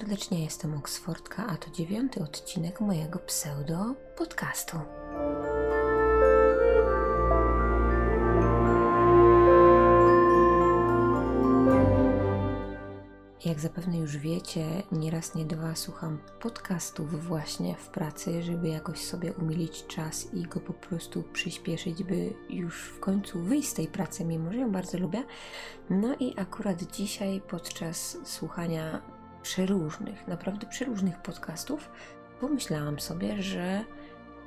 serdecznie. Jestem Oksfordka, a to dziewiąty odcinek mojego pseudo podcastu. Jak zapewne już wiecie, nieraz nie dwa słucham podcastów właśnie w pracy, żeby jakoś sobie umilić czas i go po prostu przyspieszyć, by już w końcu wyjść z tej pracy, mimo że ją bardzo lubię. No i akurat dzisiaj podczas słuchania przeróżnych, naprawdę przeróżnych podcastów, pomyślałam sobie, że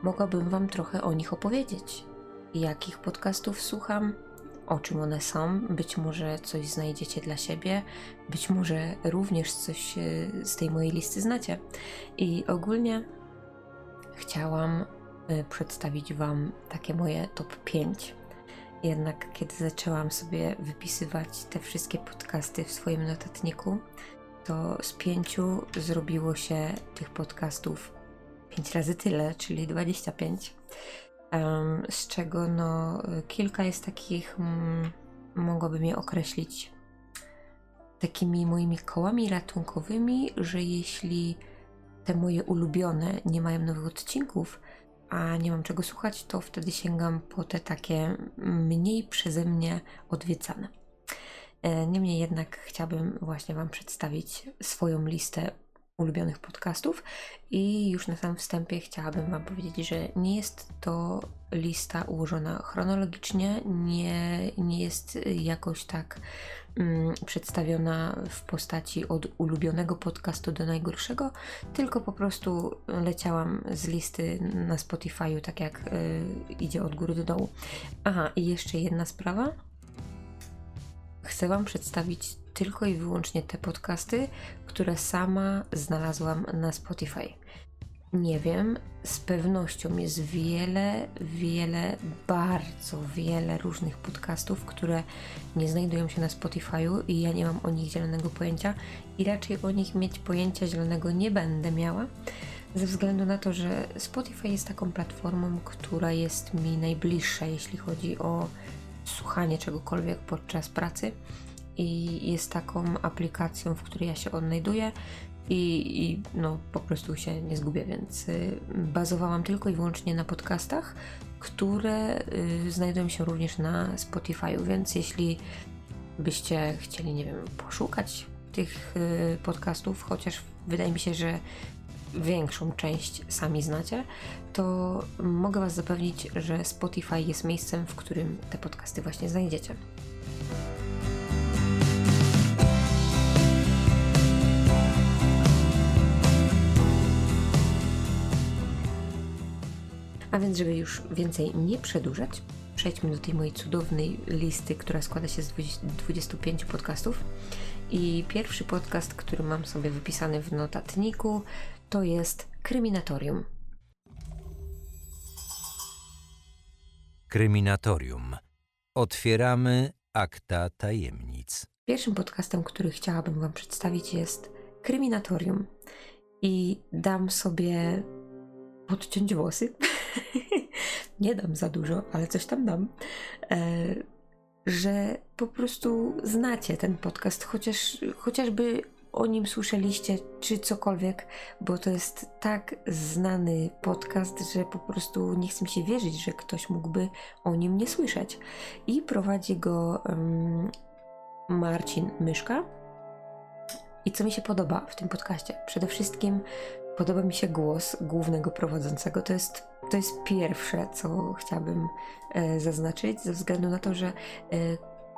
mogłabym Wam trochę o nich opowiedzieć. Jakich podcastów słucham, o czym one są. Być może coś znajdziecie dla siebie, być może również coś e, z tej mojej listy znacie. I ogólnie chciałam e, przedstawić Wam takie moje top 5. Jednak kiedy zaczęłam sobie wypisywać te wszystkie podcasty w swoim notatniku, to z pięciu zrobiło się tych podcastów 5 razy tyle, czyli 25 z czego no, kilka jest takich, mm, mogłabym je określić takimi moimi kołami ratunkowymi, że jeśli te moje ulubione nie mają nowych odcinków, a nie mam czego słuchać, to wtedy sięgam po te takie mniej przeze mnie odwiedzane. E, niemniej jednak chciałabym właśnie Wam przedstawić swoją listę ulubionych podcastów i już na samym wstępie chciałabym Wam powiedzieć, że nie jest to lista ułożona chronologicznie, nie, nie jest jakoś tak mm, przedstawiona w postaci od ulubionego podcastu do najgorszego, tylko po prostu leciałam z listy na Spotify'u, tak jak y, idzie od góry do dołu. Aha, i jeszcze jedna sprawa. Chcę Wam przedstawić tylko i wyłącznie te podcasty, które sama znalazłam na Spotify. Nie wiem, z pewnością jest wiele, wiele, bardzo wiele różnych podcastów, które nie znajdują się na Spotify'u i ja nie mam o nich zielonego pojęcia i raczej o nich mieć pojęcia zielonego nie będę miała, ze względu na to, że Spotify jest taką platformą, która jest mi najbliższa, jeśli chodzi o słuchanie czegokolwiek podczas pracy i jest taką aplikacją, w której ja się odnajduję i, i no, po prostu się nie zgubię, więc y, bazowałam tylko i wyłącznie na podcastach, które y, znajdują się również na Spotify'u, więc jeśli byście chcieli, nie wiem, poszukać tych y, podcastów, chociaż wydaje mi się, że większą część sami znacie, to mogę Was zapewnić, że Spotify jest miejscem, w którym te podcasty właśnie znajdziecie. A więc, żeby już więcej nie przedłużać, przejdźmy do tej mojej cudownej listy, która składa się z 25 podcastów. I pierwszy podcast, który mam sobie wypisany w notatniku, to jest Kryminatorium. Kryminatorium. Otwieramy akta tajemnic. Pierwszym podcastem, który chciałabym Wam przedstawić, jest Kryminatorium. I dam sobie podciąć włosy. nie dam za dużo, ale coś tam dam. E, że po prostu znacie ten podcast, chociaż, chociażby o nim słyszeliście, czy cokolwiek, bo to jest tak znany podcast, że po prostu nie chcę mi się wierzyć, że ktoś mógłby o nim nie słyszeć. I prowadzi go um, Marcin Myszka. I co mi się podoba w tym podcaście? Przede wszystkim podoba mi się głos głównego prowadzącego. To jest, to jest pierwsze, co chciałabym e, zaznaczyć, ze względu na to, że e,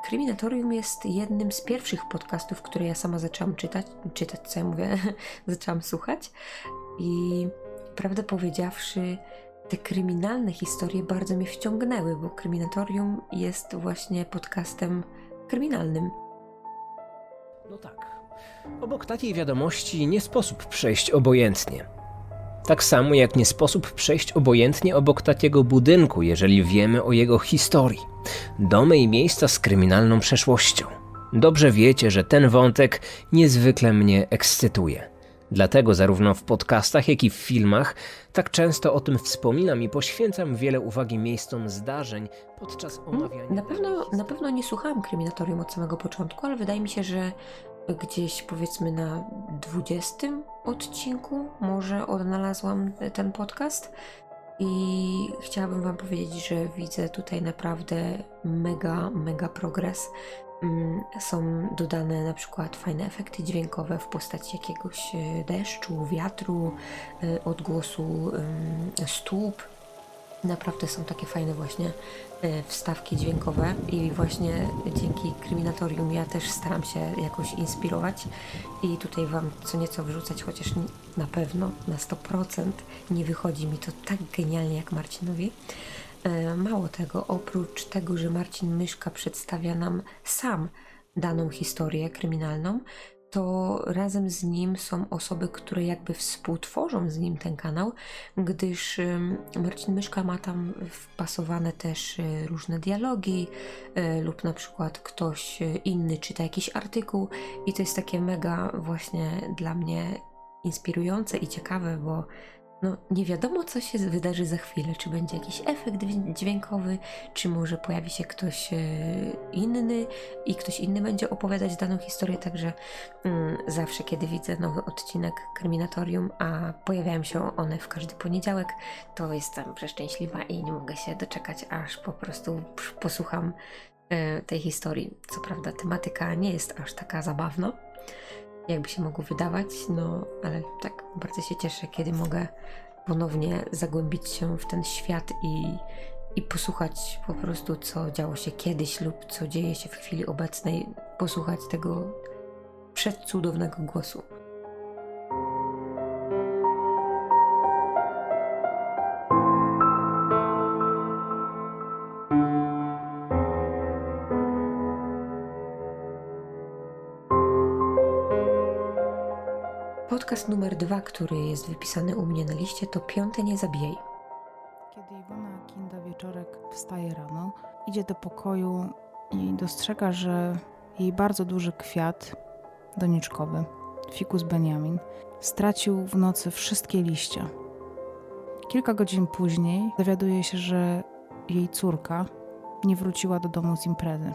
Kryminatorium jest jednym z pierwszych podcastów, które ja sama zaczęłam czytać, czytać co ja mówię, zaczęłam słuchać i prawdę powiedziawszy, te kryminalne historie bardzo mnie wciągnęły, bo Kryminatorium jest właśnie podcastem kryminalnym. No tak. Obok takiej wiadomości nie sposób przejść obojętnie. Tak samo jak nie sposób przejść obojętnie obok takiego budynku, jeżeli wiemy o jego historii. Domy i miejsca z kryminalną przeszłością. Dobrze wiecie, że ten wątek niezwykle mnie ekscytuje. Dlatego zarówno w podcastach, jak i w filmach tak często o tym wspominam i poświęcam wiele uwagi miejscom zdarzeń podczas omawiania. Na pewno, na pewno nie słuchałam kryminatorium od samego początku, ale wydaje mi się, że gdzieś powiedzmy na 20 odcinku może odnalazłam ten podcast. I chciałabym Wam powiedzieć, że widzę tutaj naprawdę mega, mega progres. Mm, są dodane na przykład fajne efekty dźwiękowe w postaci jakiegoś e, deszczu, wiatru, e, odgłosu stóp. Naprawdę są takie fajne właśnie wstawki dźwiękowe i właśnie dzięki Kryminatorium ja też staram się jakoś inspirować i tutaj Wam co nieco wrzucać, chociaż na pewno na 100% nie wychodzi mi to tak genialnie jak Marcinowi. E, mało tego, oprócz tego, że Marcin Myszka przedstawia nam sam daną historię kryminalną, to razem z nim są osoby, które jakby współtworzą z nim ten kanał, gdyż Marcin Myszka ma tam wpasowane też e, różne dialogi e, lub na przykład ktoś inny czyta jakiś artykuł i to jest takie mega właśnie dla mnie inspirujące i ciekawe, bo no nie wiadomo, co się wydarzy za chwilę. Czy będzie jakiś efekt dźwiękowy, czy może pojawi się ktoś e, inny i ktoś inny będzie opowiadać daną historię. Także mm, zawsze, kiedy widzę nowy odcinek Kryminatorium, a pojawiają się one w każdy poniedziałek, to jestem przeszczęśliwa i nie mogę się doczekać, aż po prostu posłucham e, tej historii. Co prawda, tematyka nie jest aż taka zabawna jakby się mogło wydawać, no ale tak bardzo się cieszę, kiedy mogę ponownie zagłębić się w ten świat i, i posłuchać po prostu, co działo się kiedyś lub co dzieje się w chwili obecnej, posłuchać tego przecudownego głosu. Podcast numer dwa, który jest wypisany u mnie na liście, to Piąte nie zabijaj. Kiedy Iwona Kinda wieczorek wstaje rano, idzie do pokoju i dostrzega, że jej bardzo duży kwiat doniczkowy, fikus Benjamin, stracił w nocy wszystkie liście. Kilka godzin później dowiaduje się, że jej córka nie wróciła do domu z imprezy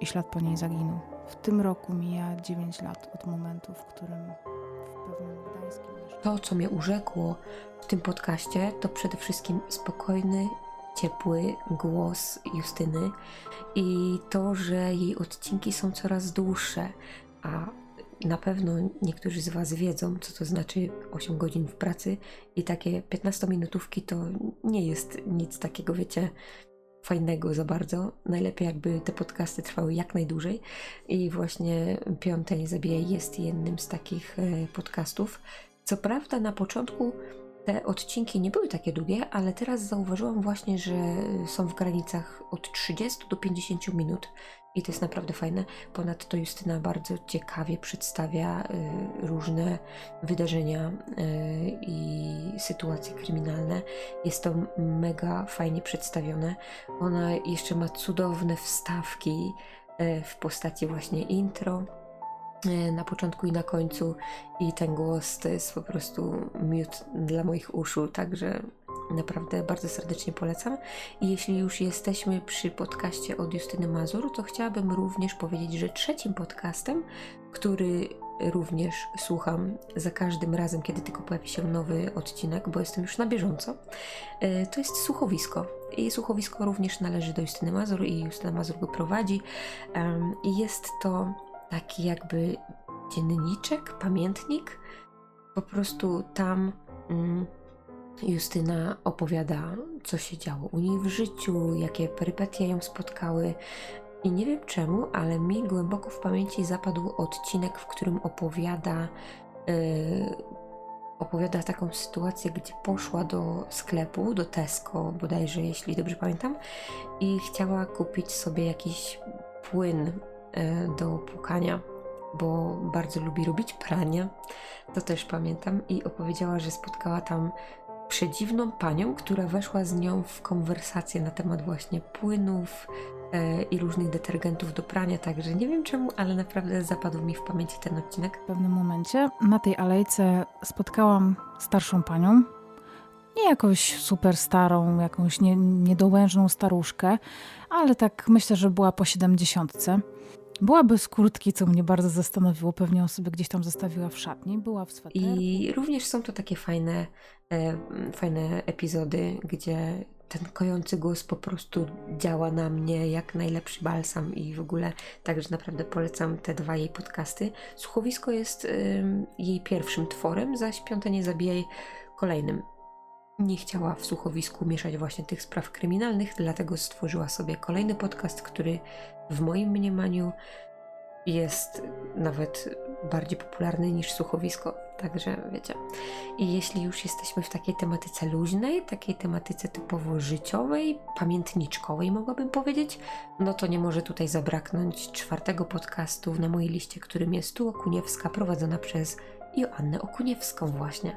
i ślad po niej zaginął. W tym roku mija 9 lat od momentu, w którym to, co mnie urzekło w tym podcaście, to przede wszystkim spokojny, ciepły głos Justyny i to, że jej odcinki są coraz dłuższe, a na pewno niektórzy z Was wiedzą, co to znaczy 8 godzin w pracy i takie 15-minutówki to nie jest nic takiego, wiecie, fajnego za bardzo. Najlepiej jakby te podcasty trwały jak najdłużej i właśnie Piąte Nie Zabijaj jest jednym z takich e, podcastów. Co prawda na początku te odcinki nie były takie długie, ale teraz zauważyłam właśnie, że są w granicach od 30 do 50 minut i to jest naprawdę fajne. Ponadto Justyna bardzo ciekawie przedstawia y, różne wydarzenia y, i sytuacje kryminalne. Jest to mega fajnie przedstawione. Ona jeszcze ma cudowne wstawki y, w postaci właśnie intro na początku i na końcu i ten głos to jest po prostu miód dla moich uszu, także naprawdę bardzo serdecznie polecam. I jeśli już jesteśmy przy podcaście od Justyny Mazur, to chciałabym również powiedzieć, że trzecim podcastem, który również słucham za każdym razem, kiedy tylko pojawi się nowy odcinek, bo jestem już na bieżąco, e, to jest Słuchowisko. I Słuchowisko również należy do Justyny Mazur i Justyna Mazur go prowadzi. I jest to taki jakby dzienniczek, pamiętnik. Po prostu tam mm, Justyna opowiada, co się działo u niej w życiu, jakie perypetie ją spotkały. I nie wiem czemu, ale mi głęboko w pamięci zapadł odcinek, w którym opowiada, yy, opowiada taką sytuację, gdzie poszła do sklepu, do Tesco bodajże, jeśli dobrze pamiętam, i chciała kupić sobie jakiś płyn do płukania, bo bardzo lubi robić pranie. To też pamiętam i opowiedziała, że spotkała tam przedziwną panią, która weszła z nią w konwersację na temat właśnie płynów e, i różnych detergentów do prania, także nie wiem czemu, ale naprawdę zapadł mi w pamięci ten odcinek. W pewnym momencie na tej alejce spotkałam starszą panią, nie jakąś super starą, jakąś nie, niedołężną staruszkę, ale tak myślę, że była po siedemdziesiątce. Była bez kurtki, co mnie bardzo zastanowiło. Pewnie ją sobie gdzieś tam zostawiła w szatni. Była w sweterku. I również są to takie fajne, e, fajne epizody, gdzie ten kojący głos po prostu działa na mnie jak najlepszy balsam i w ogóle także naprawdę polecam te dwa jej podcasty. Słuchowisko jest jej pierwszym tworem, zaś Piąte Nie Zabijaj kolejnym. Nie chciała w słuchowisku mieszać właśnie tych spraw kryminalnych, dlatego stworzyła sobie kolejny podcast, który w moim mniemaniu jest nawet bardziej popularny niż słuchowisko. Także wiecie. I jeśli już jesteśmy w takiej tematyce luźnej, takiej tematyce typowo życiowej, pamiętniczkowej, mogłabym powiedzieć, no to nie może tutaj zabraknąć czwartego podcastu na mojej liście, którym jest Tu Okuniewska, prowadzona przez Joannę Okuniewską właśnie.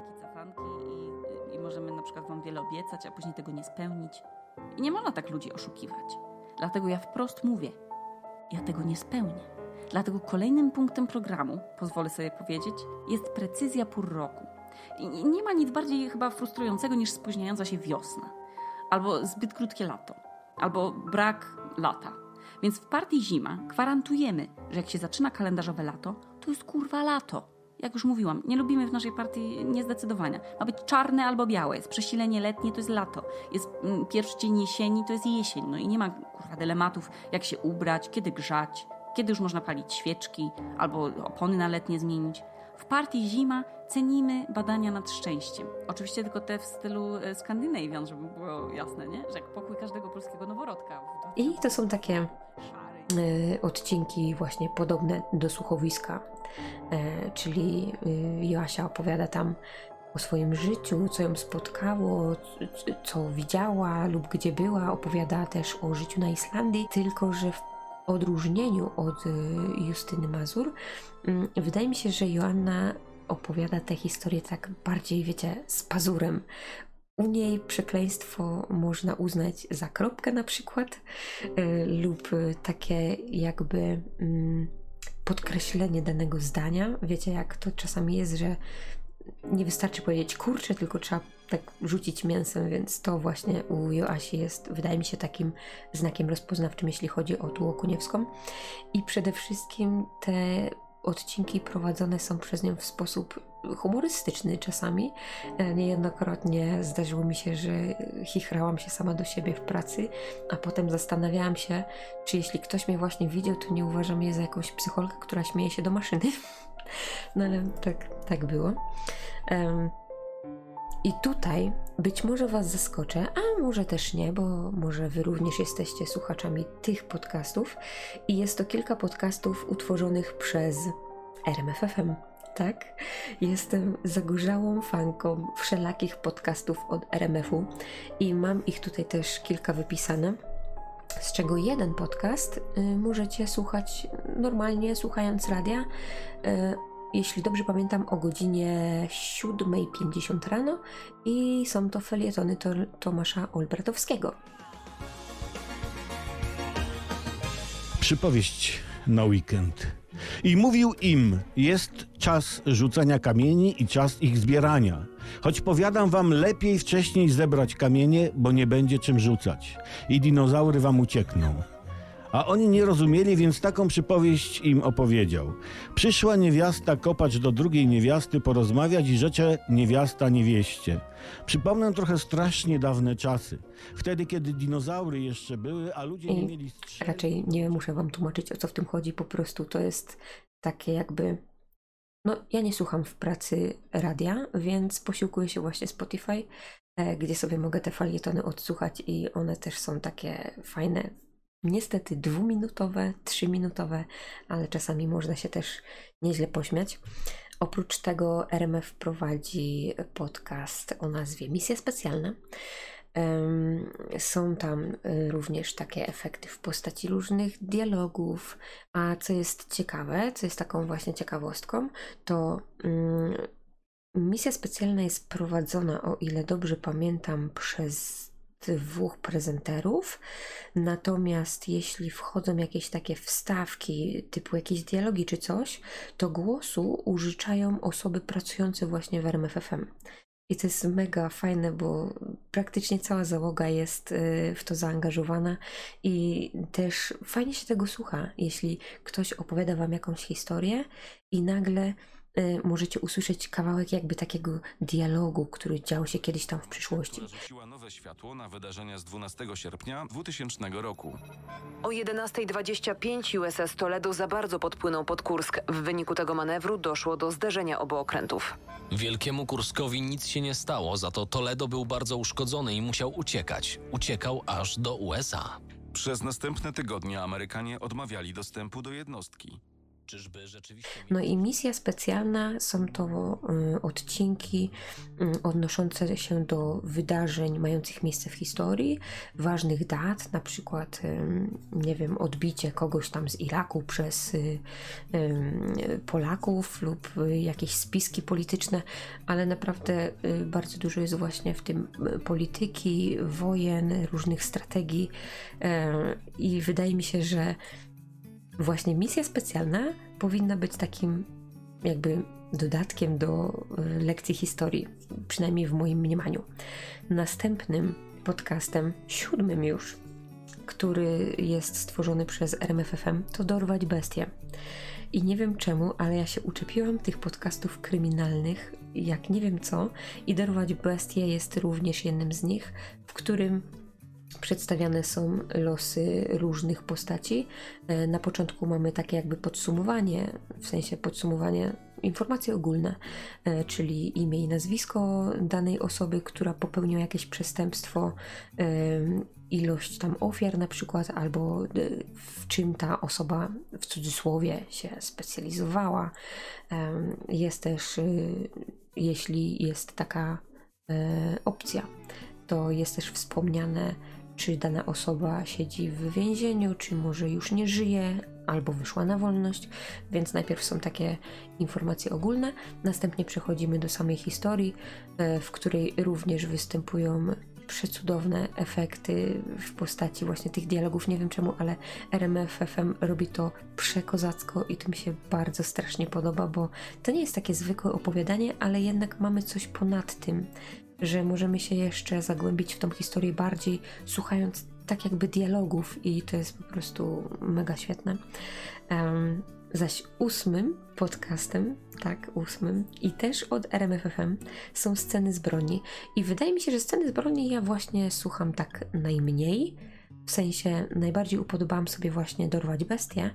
Wiele obiecać, a później tego nie spełnić. I nie można tak ludzi oszukiwać. Dlatego ja wprost mówię, ja tego nie spełnię. Dlatego kolejnym punktem programu, pozwolę sobie powiedzieć, jest precyzja pór roku. I nie ma nic bardziej chyba frustrującego niż spóźniająca się wiosna, albo zbyt krótkie lato, albo brak lata. Więc w partii zima gwarantujemy, że jak się zaczyna kalendarzowe lato, to jest kurwa lato. Jak już mówiłam, nie lubimy w naszej partii niezdecydowania. Ma być czarne albo białe. Jest przesilenie letnie, to jest lato. Jest mm, pierwszy dzień jesieni, to jest jesień. No i nie ma kurwa dylematów, jak się ubrać, kiedy grzać, kiedy już można palić świeczki albo opony na letnie zmienić. W partii zima cenimy badania nad szczęściem. Oczywiście tylko te w stylu e, Scandinavian, żeby było jasne, nie? Że jak pokój każdego polskiego noworodka. I to są takie odcinki właśnie podobne do słuchowiska, e, czyli y, Joasia opowiada tam o swoim życiu, co ją spotkało, co widziała lub gdzie była. Opowiada też o życiu na Islandii, tylko że w odróżnieniu od y, Justyny Mazur, mm, wydaje mi się, że Joanna opowiada tę historię tak bardziej, wiecie, z pazurem. U niej przekleństwo można uznać za kropkę na przykład, y, lub takie jakby mm, podkreślenie danego zdania. Wiecie, jak to czasami jest, że nie wystarczy powiedzieć kurczę, tylko trzeba tak rzucić mięsem, więc to właśnie u Joasi jest, wydaje mi się, takim znakiem rozpoznawczym, jeśli chodzi o Tuło Kuniewską. I przede wszystkim te odcinki prowadzone są przez nią w sposób humorystyczny czasami. E, Niejednokrotnie zdarzyło mi się, że chichrałam się sama do siebie w pracy, a potem zastanawiałam się, czy jeśli ktoś mnie właśnie widział, to nie uważa mnie za jakąś psycholkę, która śmieje się do maszyny. No ale tak, tak było. Em, I tutaj być może Was zaskoczę, a może też nie, bo może Wy również jesteście słuchaczami tych podcastów. I jest to kilka podcastów utworzonych przez RMFFM. Tak, jestem zagorzałą fanką wszelakich podcastów od RMF-u i mam ich tutaj też kilka wypisane z czego jeden podcast y, możecie słuchać normalnie, słuchając radia. Y, jeśli dobrze pamiętam, o godzinie 7.50 rano i są to felietony to Tomasza Olbratowskiego. Przypowieść na weekend. I mówił im, jest czas rzucania kamieni i czas ich zbierania. Choć powiadam wam, lepiej wcześniej zebrać kamienie, bo nie będzie czym rzucać. I dinozaury wam uciekną. A oni nie rozumieli, więc taką przypowieść im opowiedział. Przyszła niewiasta kopacz do drugiej niewiasty porozmawiać i rzecze niewiasta niewieście. Przypomnę trochę strasznie dawne czasy. Wtedy, kiedy dinozaury jeszcze były, a ludzie nie I mieli strzelb. Raczej nie muszę Wam tłumaczyć, o co w tym chodzi, po prostu to jest takie jakby. No, ja nie słucham w pracy radia, więc posiłkuję się właśnie Spotify, e, gdzie sobie mogę te falietony odsłuchać i one też są takie fajne. Niestety dwuminutowe, trzyminutowe, ale czasami można się też nieźle pośmiać. Oprócz tego RMF prowadzi podcast o nazwie Misja Specjalna. Są tam y, również takie efekty w postaci różnych dialogów. A co jest ciekawe, co jest taką właśnie ciekawostką, to mm, misja specjalna jest prowadzona, o ile dobrze pamiętam, przez dwóch prezenterów. Natomiast jeśli wchodzą jakieś takie wstawki, typu jakieś dialogi czy coś, to głosu użyczają osoby pracujące właśnie w RMFFM. I to jest mega fajne, bo praktycznie cała załoga jest y, w to zaangażowana i też fajnie się tego słucha, jeśli ktoś opowiada wam jakąś historię i nagle y, możecie usłyszeć kawałek jakby takiego dialogu, który dział się kiedyś tam w przyszłości. rzuciła nowe światło na wydarzenia z 12 sierpnia 2000 roku. O 11.25 USS Toledo za bardzo podpłynął pod Kursk. W wyniku tego manewru doszło do zderzenia obu okrętów. Wielkiemu Kurskowi nic się nie stało, za to Toledo był bardzo uszkodzony i musiał uciekać. Uciekał aż do USA. Przez następne tygodnie Amerykanie odmawiali dostępu do jednostki. No i misja specjalna są to y, odcinki y, odnoszące się do wydarzeń mających miejsce w historii, ważnych dat, na przykład, y, nie wiem, odbicie kogoś tam z Iraku przez Polaków lub jakieś spiski polityczne, ale naprawdę bardzo dużo jest właśnie w tym polityki, wojen, różnych strategii i wydaje mi się, że właśnie misja specjalna powinna być takim jakby dodatkiem do y, lekcji historii, przynajmniej w moim mniemaniu. Następnym podcastem, siódmym już, który jest stworzony przez RMFFM, to Dorwać Bestie. I nie wiem czemu, ale ja się uczepiłam tych podcastów kryminalnych, jak nie wiem co, i Dorwać Bestie jest również jednym z nich, w którym przedstawiane są losy różnych postaci. E, Na początku mamy takie jakby podsumowanie, w sensie podsumowanie informacje ogólne, e, czyli imię i nazwisko danej osoby, która popełniła jakieś przestępstwo, e, ilość tam ofiar na przykład, albo w czym ta osoba w cudzysłowie się specjalizowała. Jest też, jeśli jest taka opcja, to jest też wspomniane, czy dana osoba siedzi w więzieniu, czy może już nie żyje, albo wyszła na wolność. Więc najpierw są takie informacje ogólne, następnie przechodzimy do samej historii, e, w której również występują przecudowne efekty w postaci właśnie tych dialogów. Nie wiem czemu, ale RMF FM robi to przekozacko i to mi się bardzo strasznie podoba, bo to nie jest takie zwykłe opowiadanie, ale jednak mamy coś ponad tym że możemy się jeszcze zagłębić w tą historię bardziej, słuchając tak jakby dialogów i to jest po prostu mega świetne. Em, zaś ósmym podcastem, tak, ósmym i też od RMFFM są sceny z broni. I wydaje mi się, że sceny z broni ja właśnie słucham tak najmniej, w sensie najbardziej upodobałam sobie właśnie Dorwać Bestię,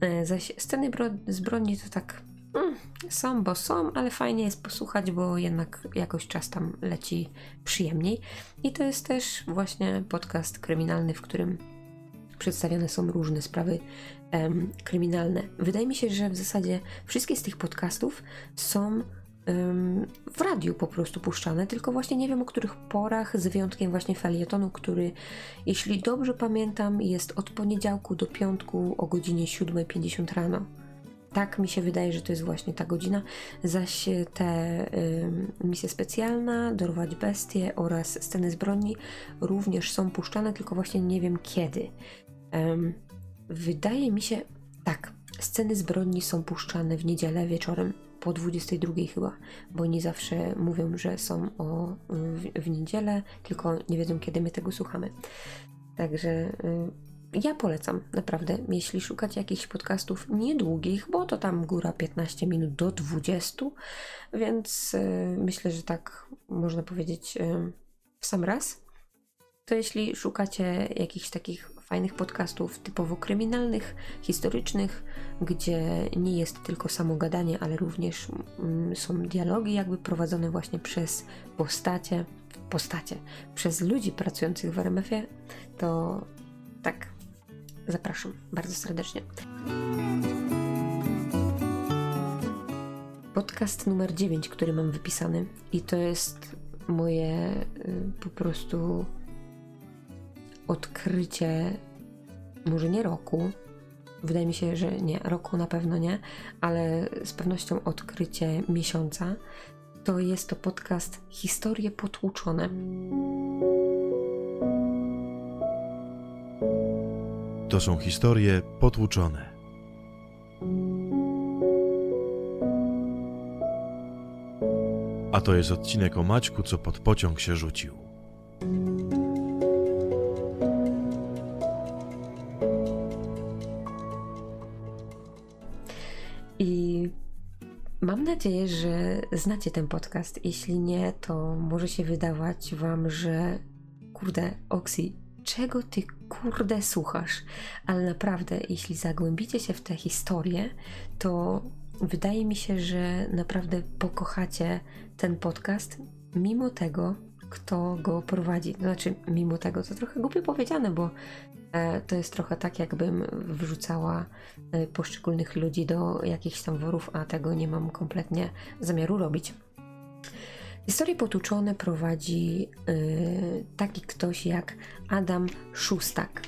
e, zaś sceny z broni to tak mm, są, bo są, ale fajnie jest posłuchać, bo jednak jakoś czas tam leci przyjemniej. I to jest też właśnie podcast kryminalny, w którym przedstawiane są różne sprawy em, kryminalne. Wydaje mi się, że w zasadzie wszystkie z tych podcastów są w radiu po prostu puszczane, tylko właśnie nie wiem o których porach, z wyjątkiem właśnie felietonu, który, jeśli dobrze pamiętam, jest od poniedziałku do piątku o godzinie 7.50 rano. Tak mi się wydaje, że to jest właśnie ta godzina. Zaś te ym, misje specjalna, Dorwać Bestie oraz Sceny z broni również są puszczane, tylko właśnie nie wiem kiedy. Wydaje mi się, tak, Sceny z broni są puszczane w niedzielę wieczorem po 22 chyba, bo oni zawsze mówią, że są o, w, w niedzielę, tylko nie wiedzą kiedy my tego słuchamy. Także y, ja polecam, naprawdę, jeśli szukacie jakichś podcastów niedługich, bo to tam góra 15 minut do 20, więc y, myślę, że tak można powiedzieć y, w sam raz. To jeśli szukacie jakichś takich fajnych podcastów typowo kryminalnych, historycznych, gdzie nie jest tylko samo gadanie, ale również mm, są dialogi jakby prowadzone właśnie przez postacie, postacie, przez ludzi pracujących w RMF-ie, to tak, zapraszam bardzo serdecznie. Podcast numer 9, który mam wypisany i to jest moje y, po prostu odkrycie, może nie roku, wydaje mi się, że nie, roku na pewno nie, ale z pewnością odkrycie miesiąca. To jest to podcast Historie potłuczone. To są historie potłuczone. A to jest odcinek o Maćku, co pod pociąg się rzucił. I mam nadzieję, że znacie ten podcast. Jeśli nie, to może się wydawać wam, że kurde, Oksi, czego ty kurde słuchasz? Ale naprawdę, jeśli zagłębicie się w tę historię, to wydaje mi się, że naprawdę pokochacie ten podcast, mimo tego, kto go prowadzi. Znaczy, mimo tego, to trochę głupio powiedziane, bo e, to jest trochę tak, jakbym wrzucała e, poszczególnych ludzi do jakichś tam worów, a tego nie mam kompletnie zamiaru robić. Historie potłuczone prowadzi y, taki ktoś jak Adam Szustak.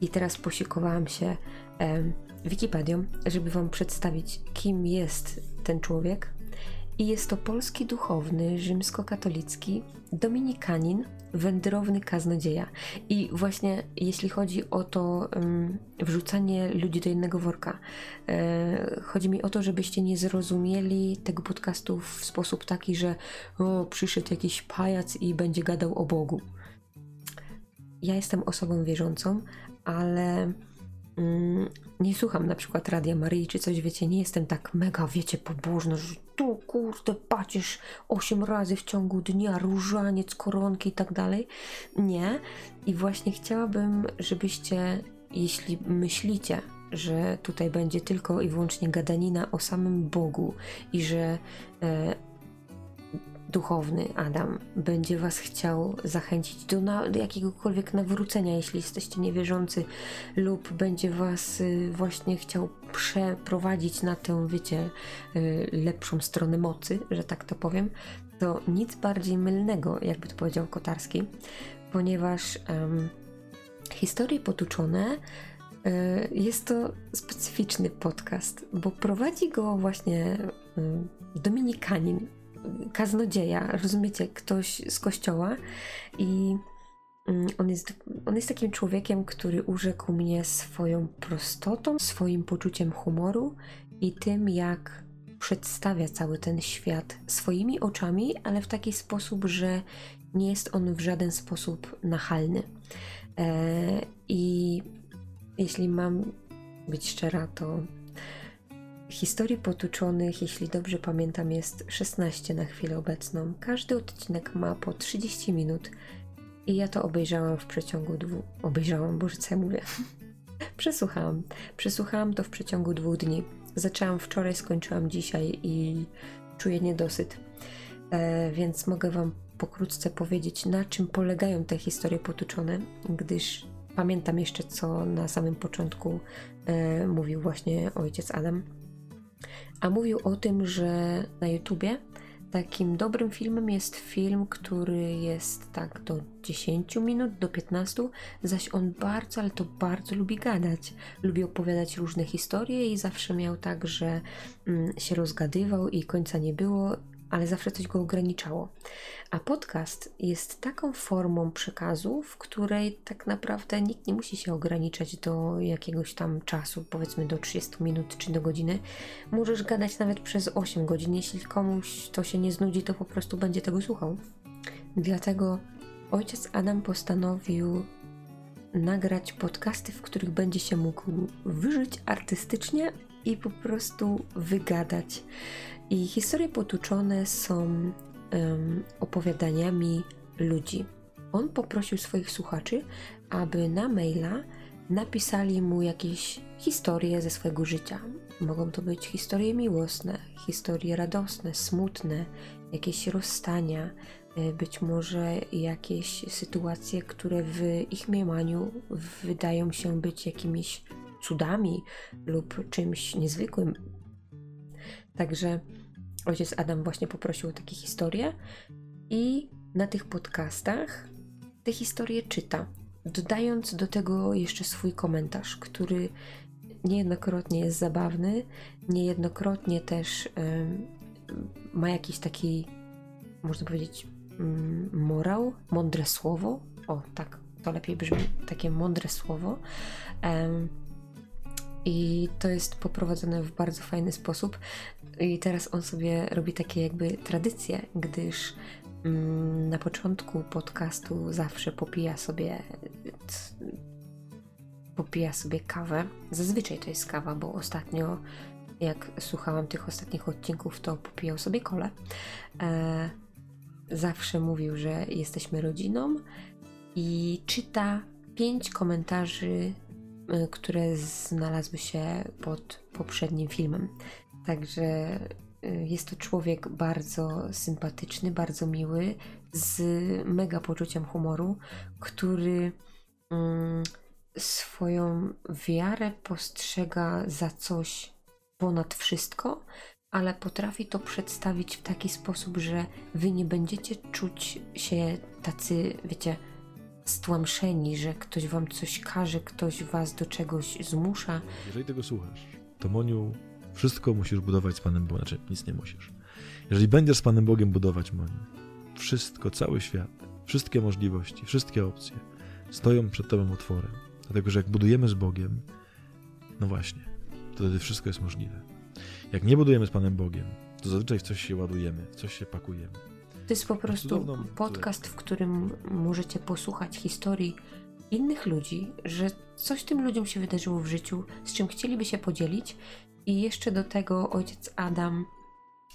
I teraz posiłkowałam się y, Wikipedią, żeby Wam przedstawić, kim jest ten człowiek. I jest to polski duchowny, rzymskokatolicki, dominikanin, wędrowny kaznodzieja. I właśnie jeśli chodzi o to um, wrzucanie ludzi do jednego worka, e, chodzi mi o to, żebyście nie zrozumieli tego podcastu w sposób taki, że o, przyszedł jakiś pajac i będzie gadał o Bogu. Ja jestem osobą wierzącą, ale nie słucham na przykład Radia Maryi czy coś, wiecie, nie jestem tak mega, wiecie, pobożna, że tu kurde patrzysz 8 razy w ciągu dnia, różaniec, koronki i tak dalej. Nie. I właśnie chciałabym, żebyście, jeśli myślicie, że tutaj będzie tylko i wyłącznie gadanina o samym Bogu i że e, duchowny Adam będzie Was chciał zachęcić do, na, do jakiegokolwiek nawrócenia, jeśli jesteście niewierzący, lub będzie Was y, właśnie chciał przeprowadzić na tę, wiecie, y, lepszą stronę mocy, że tak to powiem, to nic bardziej mylnego, jakby to powiedział Kotarski, ponieważ um, historie potuczone y, jest to specyficzny podcast, bo prowadzi go właśnie Dominikanin, kaznodzieja, rozumiecie, ktoś z kościoła i mm, on jest, on jest takim człowiekiem, który urzekł mnie swoją prostotą, swoim poczuciem humoru i tym, jak przedstawia cały ten świat swoimi oczami, ale w taki sposób, że nie jest on w żaden sposób nachalny. E, I jeśli mam być szczera, to Historii potuczonych, jeśli dobrze pamiętam, jest 16 na chwilę obecną. Każdy odcinek ma po 30 minut i ja to obejrzałam w przeciągu dwóch. Obejrzałam, boże, co ja mówię? Przesłuchałam. Przesłuchałam to w przeciągu dwóch dni. Zaczęłam wczoraj, skończyłam dzisiaj i czuję niedosyt. E, więc mogę Wam pokrótce powiedzieć, na czym polegają te historie potuczone, gdyż pamiętam jeszcze, co na samym początku e, mówił właśnie ojciec Adam a mówił o tym, że na YouTubie takim dobrym filmem jest film, który jest tak do 10 minut, do 15, zaś on bardzo, ale to bardzo lubi gadać. Lubi opowiadać różne historie i zawsze miał tak, że mm, się rozgadywał i końca nie było ale zawsze coś go ograniczało. A podcast jest taką formą przekazu, w której tak naprawdę nikt nie musi się ograniczać do jakiegoś tam czasu, powiedzmy do 30 minut czy do godziny. Możesz gadać nawet przez 8 godzin. Jeśli komuś to się nie znudzi, to po prostu będzie tego słuchał. Dlatego ojciec Adam postanowił nagrać podcasty, w których będzie się mógł wyżyć artystycznie i po prostu wygadać. I historie potuczone są um, opowiadaniami ludzi. On poprosił swoich słuchaczy, aby na maila napisali mu jakieś historie ze swojego życia. Mogą to być historie miłosne, historie radosne, smutne, jakieś rozstania, e, być może jakieś sytuacje, które w ich mniemaniu wydają się być jakimiś cudami lub czymś niezwykłym. Także ojciec Adam właśnie poprosił o takie historie i na tych podcastach te historie czyta, dodając do tego jeszcze swój komentarz, który niejednokrotnie jest zabawny, niejednokrotnie też ma jakiś taki, można powiedzieć, mm, morał, mądre słowo. O, tak, to lepiej brzmi, takie mądre słowo. I to jest poprowadzone w bardzo fajny sposób. I teraz on sobie robi takie jakby tradycje, gdyż mm, na początku podcastu zawsze popija sobie popija sobie kawę. Zazwyczaj to jest kawa, bo ostatnio jak słuchałam tych ostatnich odcinków, to popijał sobie kole. E, zawsze mówił, że jesteśmy rodziną i czyta pięć komentarzy, które znalazły się pod poprzednim filmem. Także e, jest to człowiek bardzo sympatyczny, bardzo miły, z mega poczuciem humoru, który mm, swoją wiarę postrzega za coś ponad wszystko, ale potrafi to przedstawić w taki sposób, że wy nie będziecie czuć się tacy, wiecie, stłamszeni, że ktoś wam coś każe, ktoś was do czegoś zmusza. Jeżeli tego słuchasz, to Moniu, wszystko musisz budować z Panem Bogiem, znaczy nic nie musisz. Jeżeli będziesz z Panem Bogiem budować, Moniu, wszystko, cały świat, wszystkie możliwości, wszystkie opcje stoją przed Tobą otworem. Dlatego, że jak budujemy z Bogiem, no właśnie, to wtedy wszystko jest możliwe. Jak nie budujemy z Panem Bogiem, to zazwyczaj w coś się ładujemy, w coś się pakujemy. To jest po prostu podcast, w którym możecie posłuchać historii innych ludzi, że coś tym ludziom się wydarzyło w życiu, z czym chcieliby się podzielić, i jeszcze do tego ojciec Adam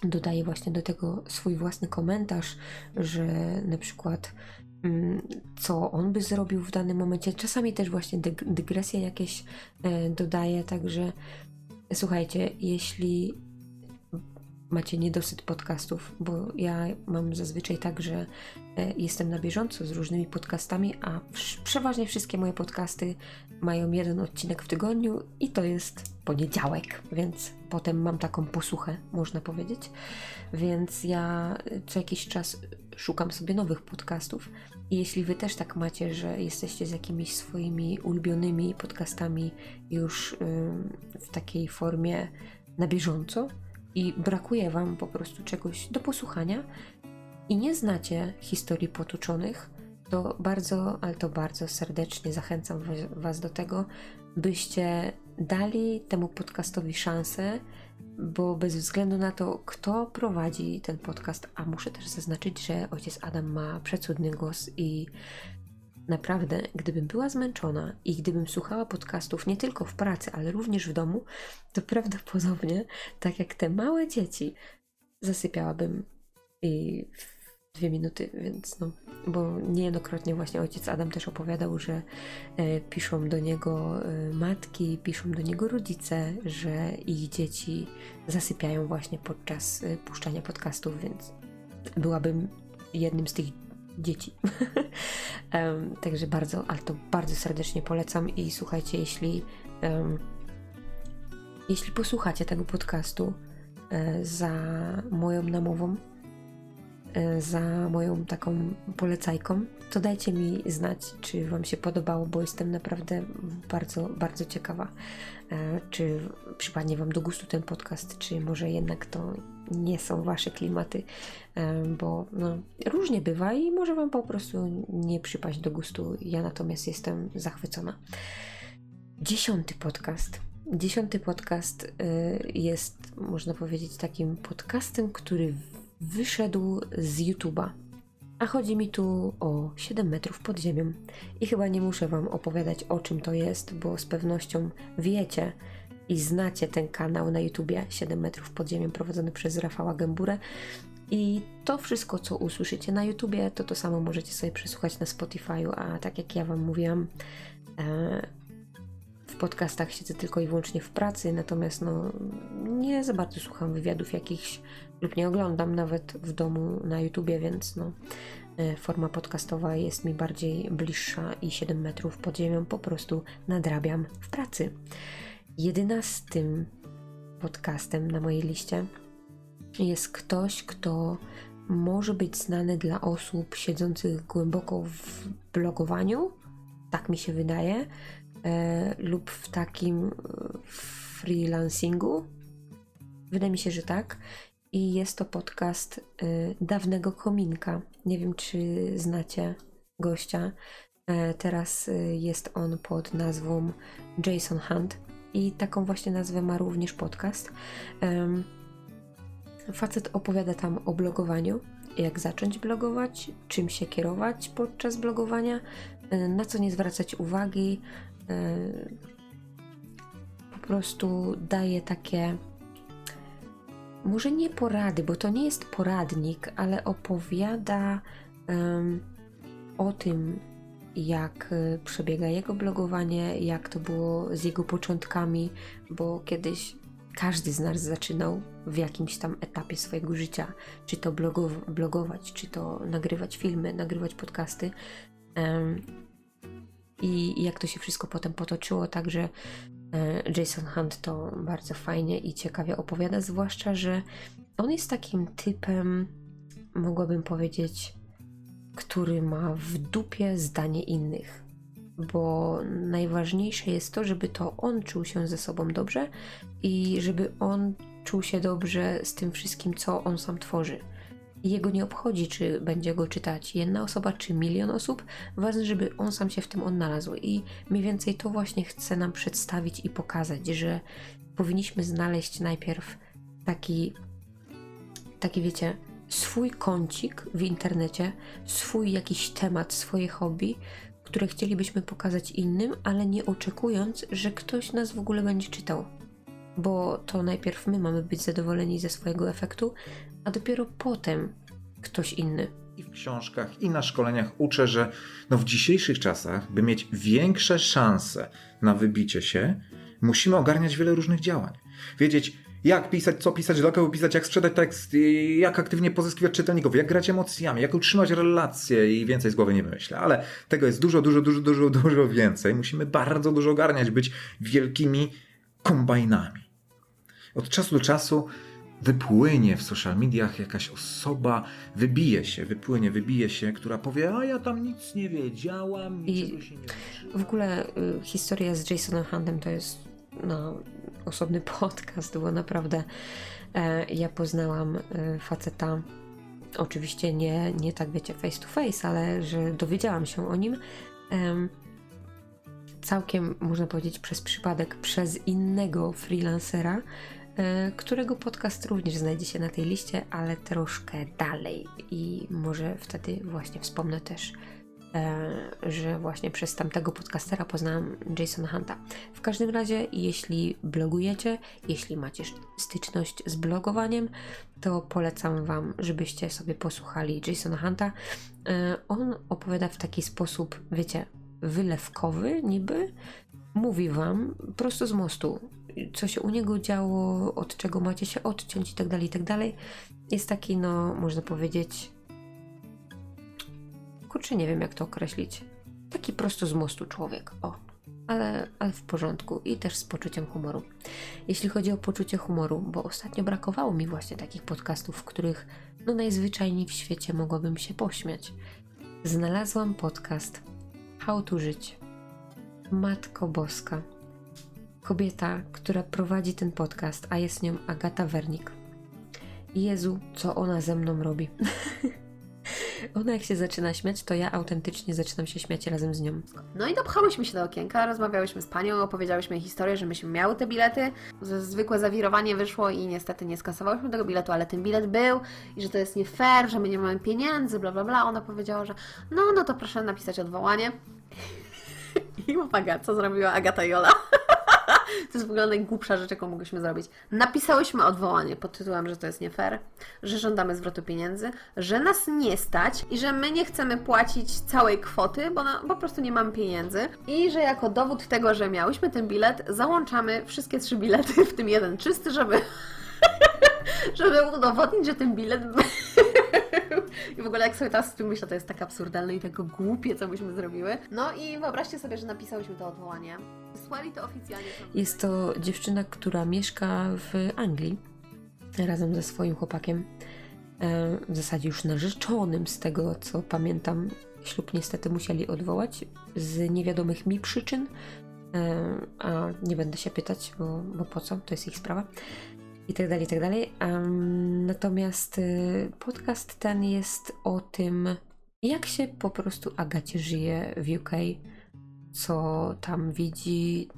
dodaje właśnie do tego swój własny komentarz, że na przykład mm, co on by zrobił w danym momencie. Czasami też właśnie dygresje jakieś e, dodaje, także słuchajcie, jeśli macie niedosyt podcastów, bo ja mam zazwyczaj tak, że e, jestem na bieżąco z różnymi podcastami, a przeważnie wszystkie moje podcasty mają jeden odcinek w tygodniu i to jest poniedziałek, więc potem mam taką posłuchę, można powiedzieć. Więc ja co jakiś czas szukam sobie nowych podcastów. I jeśli wy też tak macie, że jesteście z jakimiś swoimi ulubionymi podcastami już w takiej formie na bieżąco, i brakuje Wam po prostu czegoś do posłuchania i nie znacie historii potoczonych, to bardzo, ale to bardzo serdecznie zachęcam Was do tego, byście dali temu podcastowi szansę, bo bez względu na to, kto prowadzi ten podcast, a muszę też zaznaczyć, że ojciec Adam ma przecudny głos i Naprawdę, gdybym była zmęczona i gdybym słuchała podcastów nie tylko w pracy, ale również w domu, to prawdopodobnie, tak jak te małe dzieci, zasypiałabym i dwie minuty, więc no, bo niejednokrotnie właśnie ojciec Adam też opowiadał, że e, piszą do niego e, matki, piszą do niego rodzice, że ich dzieci zasypiają właśnie podczas e, puszczania podcastów, więc byłabym jednym z tych dzieci. um, także bardzo, ale to bardzo serdecznie polecam i słuchajcie, jeśli um, jeśli posłuchacie tego podcastu e, za moją namową, e, za moją taką polecajką, to dajcie mi znać, czy Wam się podobało, bo jestem naprawdę bardzo, bardzo ciekawa, e, czy przypadnie Wam do gustu ten podcast, czy może jednak to nie są wasze klimaty, bo no, różnie bywa i może wam po prostu nie przypaść do gustu. Ja natomiast jestem zachwycona. Dziesiąty podcast. Dziesiąty podcast y, jest, można powiedzieć, takim podcastem, który wyszedł z YouTube'a. A chodzi mi tu o 7 metrów pod ziemią. I chyba nie muszę Wam opowiadać o czym to jest, bo z pewnością wiecie, i znacie ten kanał na YouTubie 7 metrów pod ziemią prowadzony przez Rafała Gęburę. I to wszystko, co usłyszycie na YouTubie, to to samo możecie sobie przesłuchać na Spotify'u, a tak jak ja Wam mówiłam, e, w podcastach siedzę tylko i wyłącznie w pracy, natomiast no, nie za bardzo słucham wywiadów jakichś lub nie oglądam nawet w domu na YouTubie, więc no, e, forma podcastowa jest mi bardziej bliższa i 7 metrów pod ziemią po prostu nadrabiam w pracy jedenastym podcastem na mojej liście jest ktoś, kto może być znany dla osób siedzących głęboko w blogowaniu, tak mi się wydaje, e, lub w takim e, freelancingu. Wydaje mi się, że tak. I jest to podcast e, dawnego kominka. Nie wiem, czy znacie gościa. E, teraz e, jest on pod nazwą Jason Hunt i taką właśnie nazwę ma również podcast. Facet opowiada tam o blogowaniu, jak zacząć blogować, czym się kierować podczas blogowania, e, na co nie zwracać uwagi. e, Po prostu daje takie, może nie porady, bo to nie jest poradnik, ale opowiada o tym, jak e, przebiega jego blogowanie, jak to było z jego początkami, bo kiedyś każdy z nas zaczynał w jakimś tam etapie swojego życia, czy to blogow- blogować, czy to nagrywać filmy, nagrywać podcasty. Em, I jak to się wszystko potem potoczyło, także e, Jason Hunt to bardzo fajnie i ciekawie opowiada, zwłaszcza, że on jest takim typem, mogłabym powiedzieć, który ma w dupie zdanie innych. Bo najważniejsze jest to, żeby to on czuł się ze sobą dobrze i żeby on czuł się dobrze z tym wszystkim, co on sam tworzy. Jego nie obchodzi, czy będzie go czytać jedna osoba, czy milion osób. Ważne, żeby on sam się w tym odnalazł. I mniej więcej to właśnie chce nam przedstawić i pokazać, że powinniśmy znaleźć najpierw taki, taki wiecie, swój kącik w internecie, swój jakiś temat, swoje hobby, które chcielibyśmy pokazać innym, ale nie oczekując, że ktoś nas w ogóle będzie czytał. Bo to najpierw my mamy być zadowoleni ze swojego efektu, a dopiero potem ktoś inny. I w książkach, i na szkoleniach uczę, że no w dzisiejszych czasach, by mieć większe szanse na wybicie się, musimy ogarniać wiele różnych działań. Wiedzieć, jak pisać, co pisać, dla kogo pisać, jak sprzedać tekst, i jak aktywnie pozyskiwać czytelników, jak grać emocjami, jak utrzymać relacje i więcej z głowy nie wymyślę. Ale tego jest dużo, dużo, dużo, dużo, dużo więcej. Musimy bardzo dużo ogarniać, być wielkimi kombajnami. Od czasu do czasu wypłynie w social mediach jakaś osoba, wybije się, wypłynie, wybije się, która powie, a ja tam nic nie wiedziałam, niczego się nie. W ogóle y, historia z Jasonem Huntem to jest no, osobny podcast, bo naprawdę e, ja poznałam e, faceta, oczywiście nie, nie tak wiecie face to face, ale że dowiedziałam się o nim em, całkiem, można powiedzieć, przez przypadek, przez innego freelancera, e, którego podcast również znajdzie się na tej liście, ale troszkę dalej. I może wtedy właśnie wspomnę też że właśnie przez tamtego podcastera poznałam Jasona Hunta. W każdym razie, jeśli blogujecie, jeśli macie styczność z blogowaniem, to polecam Wam, żebyście sobie posłuchali Jasona Hunta. E, On opowiada w taki sposób, wiecie, wylewkowy niby, mówi Wam prosto z mostu, co się u niego działo, od czego macie się odciąć i tak dalej, tak dalej. Jest taki, no, można powiedzieć, kurczę, nie wiem jak to określić. Taki prosto z mostu człowiek, o. Ale, ale w porządku i też z poczuciem humoru. Jeśli chodzi o poczucie humoru, bo ostatnio brakowało mi właśnie takich podcastów, w których no najzwyczajniej w świecie mogłabym się pośmiać. Znalazłam podcast How to żyć. Matko Boska. Kobieta, która prowadzi ten podcast, a jest nią Agata Wernik. Jezu, co ona ze mną robi. Ona jak się zaczyna śmiać, to ja autentycznie zaczynam się śmiać razem z nią. No i dopchałyśmy się do okienka, rozmawiałyśmy z panią, opowiedziałyśmy jej historię, że myśmy miały te bilety. Zwykłe zawirowanie wyszło i niestety nie skasowałyśmy tego biletu, ale ten bilet był i że to jest nie fair, że my nie mamy pieniędzy, bla bla bla. Ona powiedziała, że no, no to proszę napisać odwołanie. I uwaga, co zrobiła Agata Jola? To jest w ogóle najgłupsza rzecz, jaką mogliśmy zrobić. Napisałyśmy odwołanie pod tytułem, że to jest nie fair, że żądamy zwrotu pieniędzy, że nas nie stać i że my nie chcemy płacić całej kwoty, bo na, po prostu nie mamy pieniędzy i że jako dowód tego, że miałyśmy ten bilet, załączamy wszystkie trzy bilety, w tym jeden czysty, żeby, żeby udowodnić, że ten bilet był. I w ogóle jak sobie teraz myślę, to jest tak absurdalne i tak głupie, co byśmy zrobiły. No i wyobraźcie sobie, że napisałyśmy to odwołanie. Wysłali to oficjalnie. Jest to dziewczyna, która mieszka w Anglii razem ze swoim chłopakiem. E, W zasadzie już narzeczonym, z tego co pamiętam. Ślub niestety musieli odwołać z niewiadomych mi przyczyn. E, A nie będę się pytać, bo, bo po co? To jest ich sprawa. I tak dalej, i tak dalej. Natomiast y, podcast ten jest o tym, jak się po prostu Agacie żyje w UK, co tam widzi,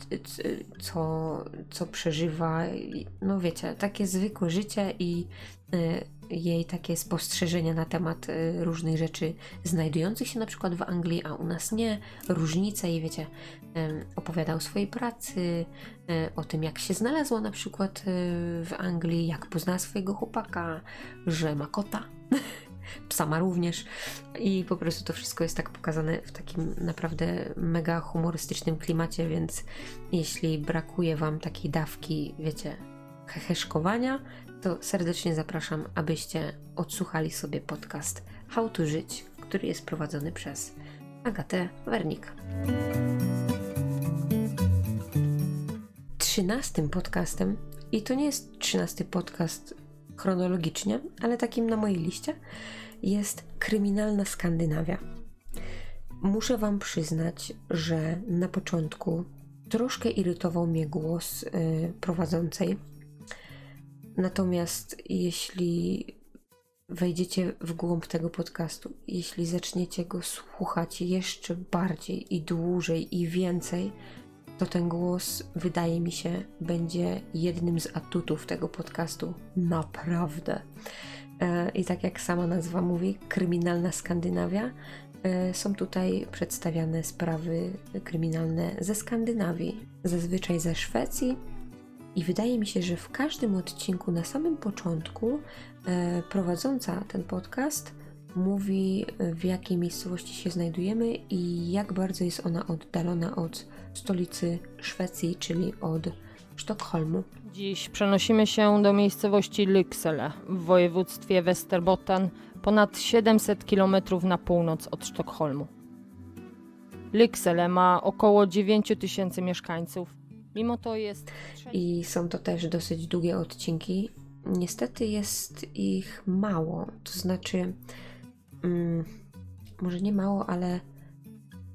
co, co przeżywa. No wiecie, takie zwykłe życie i jej takie spostrzeżenia na temat różnych rzeczy znajdujących się na przykład w Anglii, a u nas nie, różnice i wiecie, opowiada o swojej pracy, o tym jak się znalazła na przykład w Anglii, jak poznała swojego chłopaka, że ma kota. psa ma również i po prostu to wszystko jest tak pokazane w takim naprawdę mega humorystycznym klimacie, więc jeśli brakuje Wam takiej dawki, wiecie, heheszkowania, to serdecznie zapraszam, abyście odsłuchali sobie podcast How to Żyć, który jest prowadzony przez Agatę Wernik. Trzynastym podcastem, i to nie jest trzynasty podcast chronologicznie, ale takim na mojej liście, jest kryminalna Skandynawia. Muszę Wam przyznać, że na początku troszkę irytował mnie głos yy, prowadzącej. Natomiast jeśli wejdziecie w głąb tego podcastu, jeśli zaczniecie go słuchać jeszcze bardziej i dłużej i więcej, to ten głos, wydaje mi się, będzie jednym z atutów tego podcastu. Naprawdę. E, I tak jak sama nazwa mówi, kryminalna Skandynawia, e, są tutaj przedstawiane sprawy kryminalne ze Skandynawii, zazwyczaj ze Szwecji. I wydaje mi się, że w każdym odcinku, na samym początku, e, prowadząca ten podcast mówi, w jakiej miejscowości się znajdujemy i jak bardzo jest ona oddalona od stolicy Szwecji, czyli od Sztokholmu. Dziś przenosimy się do miejscowości Lycksele w województwie Västerbotten, ponad 700 km na północ od Sztokholmu. Lycksele ma około 9 tysięcy mieszkańców. Mimo to jest. I są to też dosyć długie odcinki. Niestety jest ich mało. To znaczy, mm, może nie mało, ale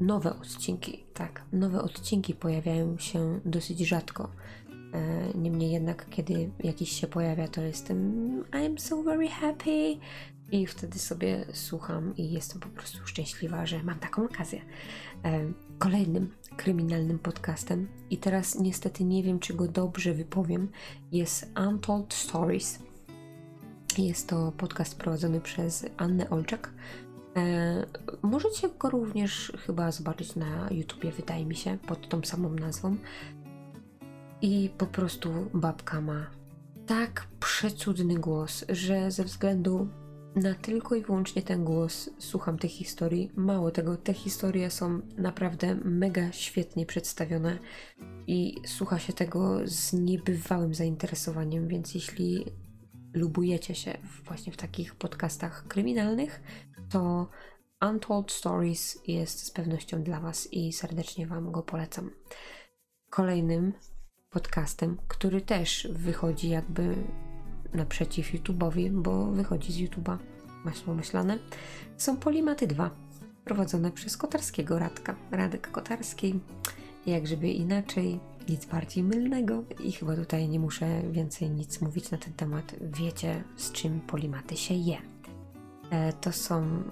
nowe odcinki. Tak, nowe odcinki pojawiają się dosyć rzadko. E, niemniej jednak, kiedy jakiś się pojawia, to jestem I'm so very happy i wtedy sobie słucham i jestem po prostu szczęśliwa, że mam taką okazję. E, kolejnym kryminalnym podcastem i teraz niestety nie wiem, czy go dobrze wypowiem, jest Untold Stories. Jest to podcast prowadzony przez Annę Olczak. E, możecie go również chyba zobaczyć na YouTubie, wydaje mi się, pod tą samą nazwą. I po prostu babka ma tak przecudny głos, że ze względu na tylko i wyłącznie ten głos słucham tych historii. Mało tego, te historie są naprawdę mega świetnie przedstawione i słucha się tego z niebywałym zainteresowaniem, więc jeśli lubujecie się właśnie w takich podcastach kryminalnych, to Untold Stories jest z pewnością dla Was i serdecznie Wam go polecam. Kolejnym podcastem, który też wychodzi jakby naprzeciw YouTube'owi, bo wychodzi z YouTube'a masło myślane, są Polimaty 2, prowadzone przez Kotarskiego Radka. Radek Kotarski, jak żeby inaczej, nic bardziej mylnego i chyba tutaj nie muszę więcej nic mówić na ten temat. Wiecie, z czym Polimaty się je. E, to są,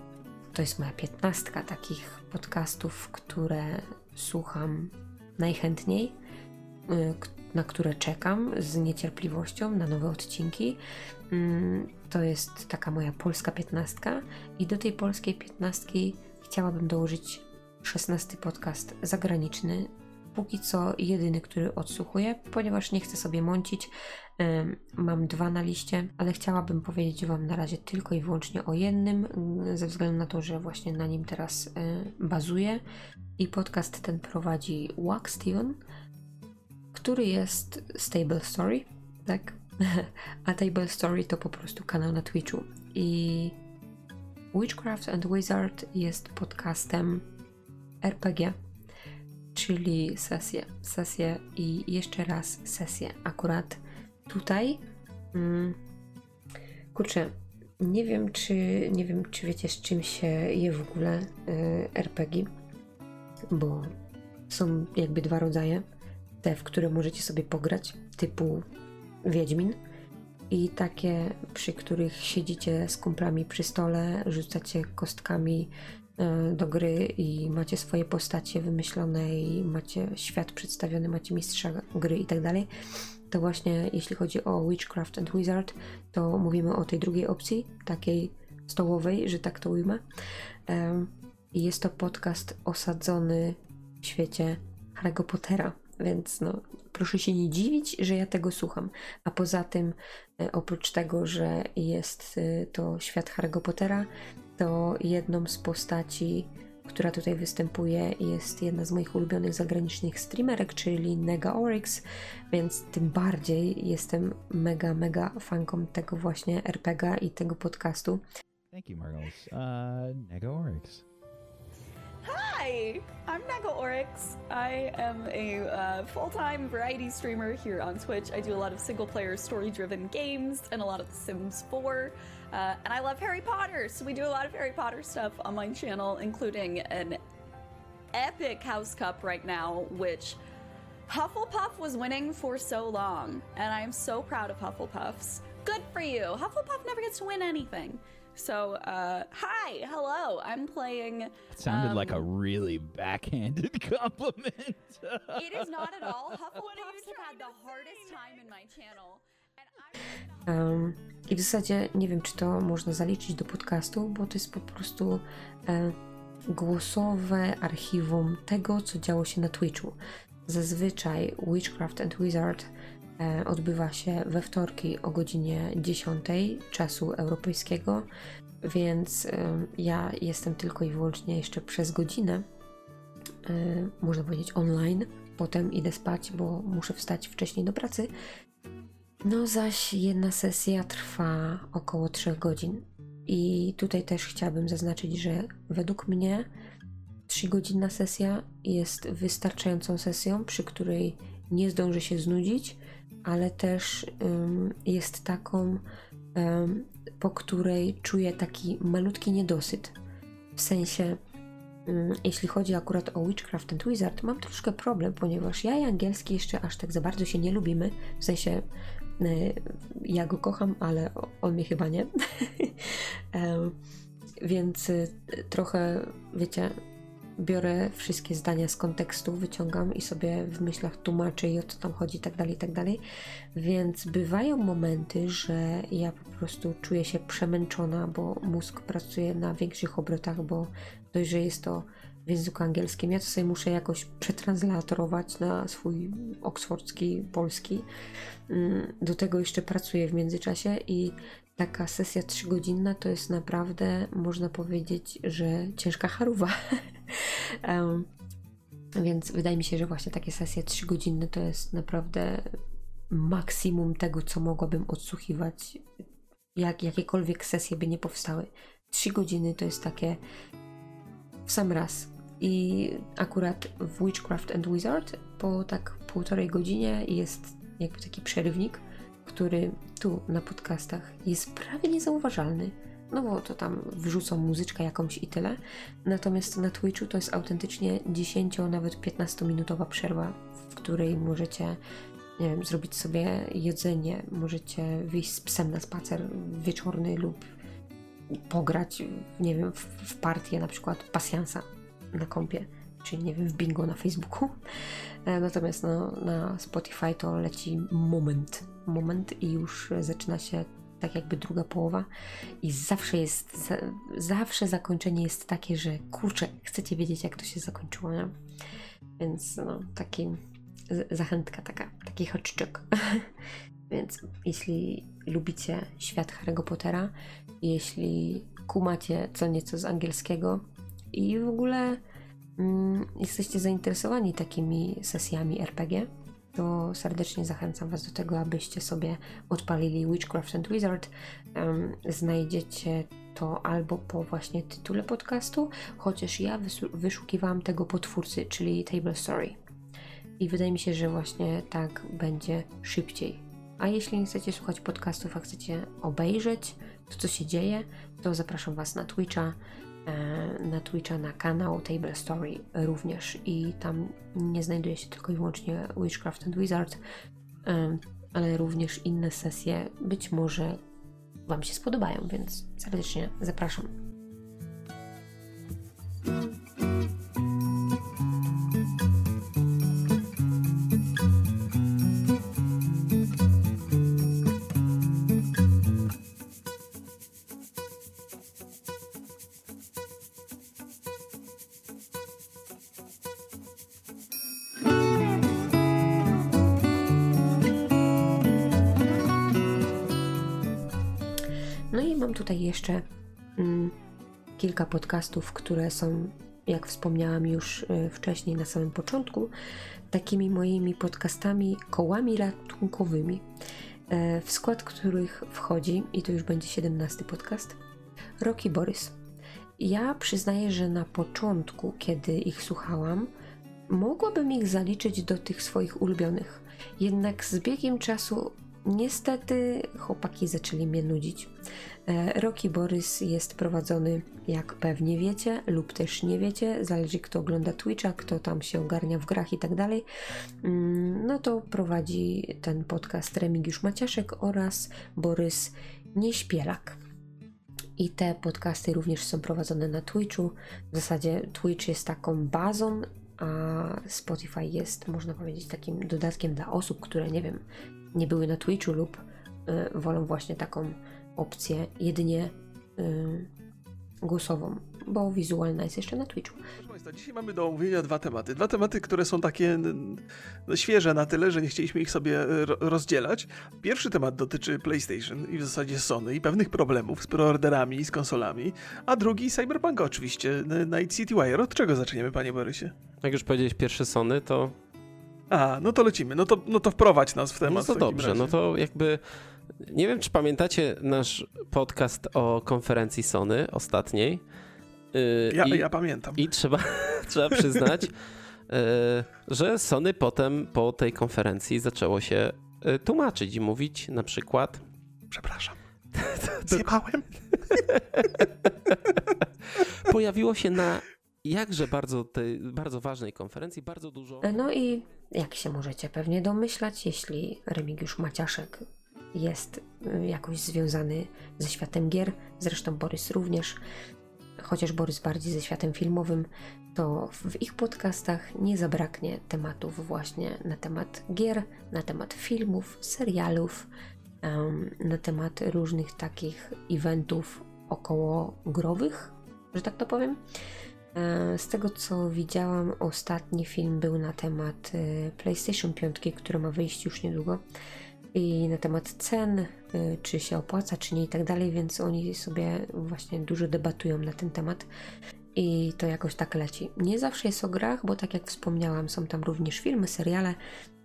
to jest moja piętnastka takich podcastów, które słucham najchętniej Y, na które czekam z niecierpliwością na nowe odcinki. Mm, to jest taka moja polska piętnastka i do tej polskiej piętnastki chciałabym dołożyć szesnasty podcast zagraniczny. Póki co jedyny, który odsłuchuję, ponieważ nie chcę sobie mącić. Mam dwa na liście, ale chciałabym powiedzieć Wam na razie tylko i wyłącznie o jednym, mm, ze względu na to, że właśnie na nim teraz y, bazuję. I podcast ten prowadzi Wax Steven który jest Stable Story, tak? A Table Story to po prostu kanał na Twitchu. I Witchcraft and Wizard jest podcastem RPG, czyli sesje, sesje i jeszcze raz sesje. Akurat tutaj, mm, kurczę, nie wiem czy nie wiem czy wiecie z czym się je w ogóle y, RPG, bo są jakby dwa rodzaje te, w które możecie sobie pograć, typu Wiedźmin. I takie, przy których siedzicie z kumplami przy stole, rzucacie kostkami do gry i macie swoje postacie wymyślone i macie świat przedstawiony, macie mistrza gry i tak dalej, to właśnie jeśli chodzi o Witchcraft and Wizard, to mówimy o tej drugiej opcji, takiej stołowej, że tak to ujmę. I jest to podcast osadzony w świecie Harry'ego Pottera, więc no, proszę się nie dziwić, że ja tego słucham. A poza tym, e, oprócz tego, że jest e, to świat Harry'ego Pottera, to jedną z postaci, która tutaj występuje, jest jedna z moich ulubionych zagranicznych streamerek, czyli Nega Oryx, więc tym bardziej jestem mega, mega fanką tego właśnie RPGa i tego podcastu. Thank you, Margles. Uh, Nego Oryx. Hi, I'm Naga Oryx. I am a uh, full time variety streamer here on Twitch. I do a lot of single player story driven games and a lot of The Sims 4. Uh, and I love Harry Potter, so we do a lot of Harry Potter stuff on my channel, including an epic House Cup right now, which Hufflepuff was winning for so long. And I am so proud of Hufflepuffs. Good for you. Hufflepuff never gets to win anything. So, uh, hi, hello. I'm playing. It sounded like a um, really backhanded compliment. It is not at all. Hufflepuffs have had the hardest time in my channel. Um, I w zasadzie nie wiem, czy to można zaliczyć do podcastu, bo to jest po prostu e, głosowe archiwum tego, co działo się na Twitchu. Zazwyczaj Witchcraft and Wizard e, odbywa się we wtorki o godzinie 10 czasu europejskiego, więc e, ja jestem tylko i wyłącznie jeszcze przez godzinę, e, można powiedzieć online. Potem idę spać, bo muszę wstać wcześniej do pracy. No zaś jedna sesja trwa około 3 godzin. I tutaj też chciałabym zaznaczyć, że według mnie 3-godzinna sesja jest wystarczającą sesją, przy której nie zdąży się znudzić, ale też ym, jest taką, ym, po której czuję taki malutki niedosyt. W sensie, ym, jeśli chodzi akurat o Witchcraft and Wizard, mam troszkę problem, ponieważ ja i angielski jeszcze aż tak za bardzo się nie lubimy. W sensie, ja go kocham, ale on mnie chyba nie. Więc y, trochę, wiecie, biorę wszystkie zdania z kontekstu, wyciągam i sobie w myślach tłumaczę i o co tam chodzi, tak dalej, tak dalej. Więc bywają momenty, że ja po prostu czuję się przemęczona, bo mózg pracuje na większych obrotach, bo dość, że jest to w języku angielskim. Ja to sobie muszę jakoś przetranslatować na swój oksfordzki, polski. Mm, Do tego jeszcze pracuję w międzyczasie i taka sesja trzygodzinna to jest naprawdę, można powiedzieć, że ciężka charuwa. Em, więc wydaje mi się, że właśnie takie sesje trzygodzinne to jest naprawdę maksimum tego, co mogłabym odsłuchiwać, jak jakiekolwiek sesje by nie powstały. Trzy godziny to jest takie w sam raz. I akurat w Witchcraft and Wizard po tak półtorej godzinie jest jakby taki przerywnik, który tu na podcastach jest prawie niezauważalny. No bo to tam wrzucą muzyczkę jakąś i tyle. Natomiast na Twitchu to jest autentycznie 10, nawet 15 minutowa przerwa, w której możecie nie wiem, zrobić sobie jedzenie, możecie wyjść z psem na spacer wieczorny lub pograć, nie wiem, w, w partię na przykład pasjansa na kompie, czy nie wiem, w bingo na Facebooku. E, Natomiast no, na Spotify to leci moment, moment i już zaczyna się tak jakby druga połowa i zawsze jest, za, zawsze zakończenie jest takie, że kurczę, chcecie wiedzieć jak to się zakończyło, nie? Więc no, taki zachętka taka, taki haczczek. Więc jeśli lubicie świat Harry'ego Pottera, jeśli kumacie co nieco z angielskiego i w ogóle mm, jesteście zainteresowani takimi sesjami RPG, to serdecznie zachęcam Was do tego, abyście sobie odpalili Witchcraft and Wizard. Em, znajdziecie to albo po właśnie tytule podcastu, chociaż ja wyszukiwałam tego po twórcy, czyli Table Story. I wydaje mi się, że właśnie tak będzie szybciej. A jeśli nie chcecie słuchać podcastów, a chcecie obejrzeć co się dzieje, to zapraszam Was na Twitcha, e, na Twitcha, na kanał Table Story również i tam nie znajduje się tylko i wyłącznie Witchcraft and Wizard, em, ale również inne sesje być może Wam się spodobają, więc serdecznie zapraszam. Tutaj jeszcze mm, kilka podcastów, które są, jak wspomniałam już y, wcześniej na samym początku, takimi moimi podcastami kołami ratunkowymi, e, w skład których wchodzi, i to już będzie 17 podcast, Rocky Borys. Ja przyznaję, że na początku, kiedy ich słuchałam, mogłabym ich zaliczyć do tych swoich ulubionych. Jednak z biegiem czasu niestety chłopaki zaczęli mnie nudzić. E, Rocky Borys jest prowadzony, jak pewnie wiecie, lub też nie wiecie, zależy kto ogląda Twitcha, kto tam się ogarnia w grach i tak dalej. Mm, No to prowadzi ten podcast Remigiusz Maciaszek oraz Borys Nieśpielak. I te podcasty również są prowadzone na Twitchu. W zasadzie Twitch jest taką bazą, a Spotify jest, można powiedzieć, takim dodatkiem dla osób, które nie wiem, nie były na Twitchu lub y, wolą właśnie taką opcję jedynie y, głosową, bo wizualna jest jeszcze na Twitchu. Proszę Państwa, dzisiaj mamy do omówienia dwa tematy. Dwa tematy, które są takie no, świeże na tyle, że nie chcieliśmy ich sobie ro- rozdzielać. Pierwszy temat dotyczy PlayStation i w zasadzie Sony i pewnych problemów z preorderami i z konsolami, a drugi Cyberpunk oczywiście, Night City Wire. Od czego zaczniemy, panie Borysie? Jak już powiedziałeś pierwszy Sony, to A, no to lecimy. No to, no to wprowadź nas w temat. No to dobrze, razie. no to jakby nie wiem, czy pamiętacie nasz podcast o konferencji Sony ostatniej. Yy, Ja- ja pamiętam. I trzeba, trzeba przyznać, yy, że Sony potem po tej konferencji zaczęło się yy, tłumaczyć i mówić na przykład. Przepraszam. Zjebałem. Pojawiło się na jakże bardzo tej bardzo ważnej konferencji bardzo dużo. No i jak się możecie pewnie domyślać, jeśli Remigiusz Maciaszek jest y, jakoś związany ze światem gier, zresztą Borys również, chociaż Borys bardziej ze światem filmowym, to w ich podcastach nie zabraknie tematów właśnie na temat gier, na temat filmów, serialów, na temat różnych takich eventów około growych, że tak to powiem. E, Z tego co widziałam, ostatni film był na temat e, PlayStation 5, które ma wyjść już niedługo i na temat cen, e, czy się opłaca, czy nie i tak dalej, więc oni sobie właśnie dużo debatują na ten temat i to jakoś tak leci. Nie zawsze jest o grach, bo tak jak wspomniałam, są tam również filmy, seriale,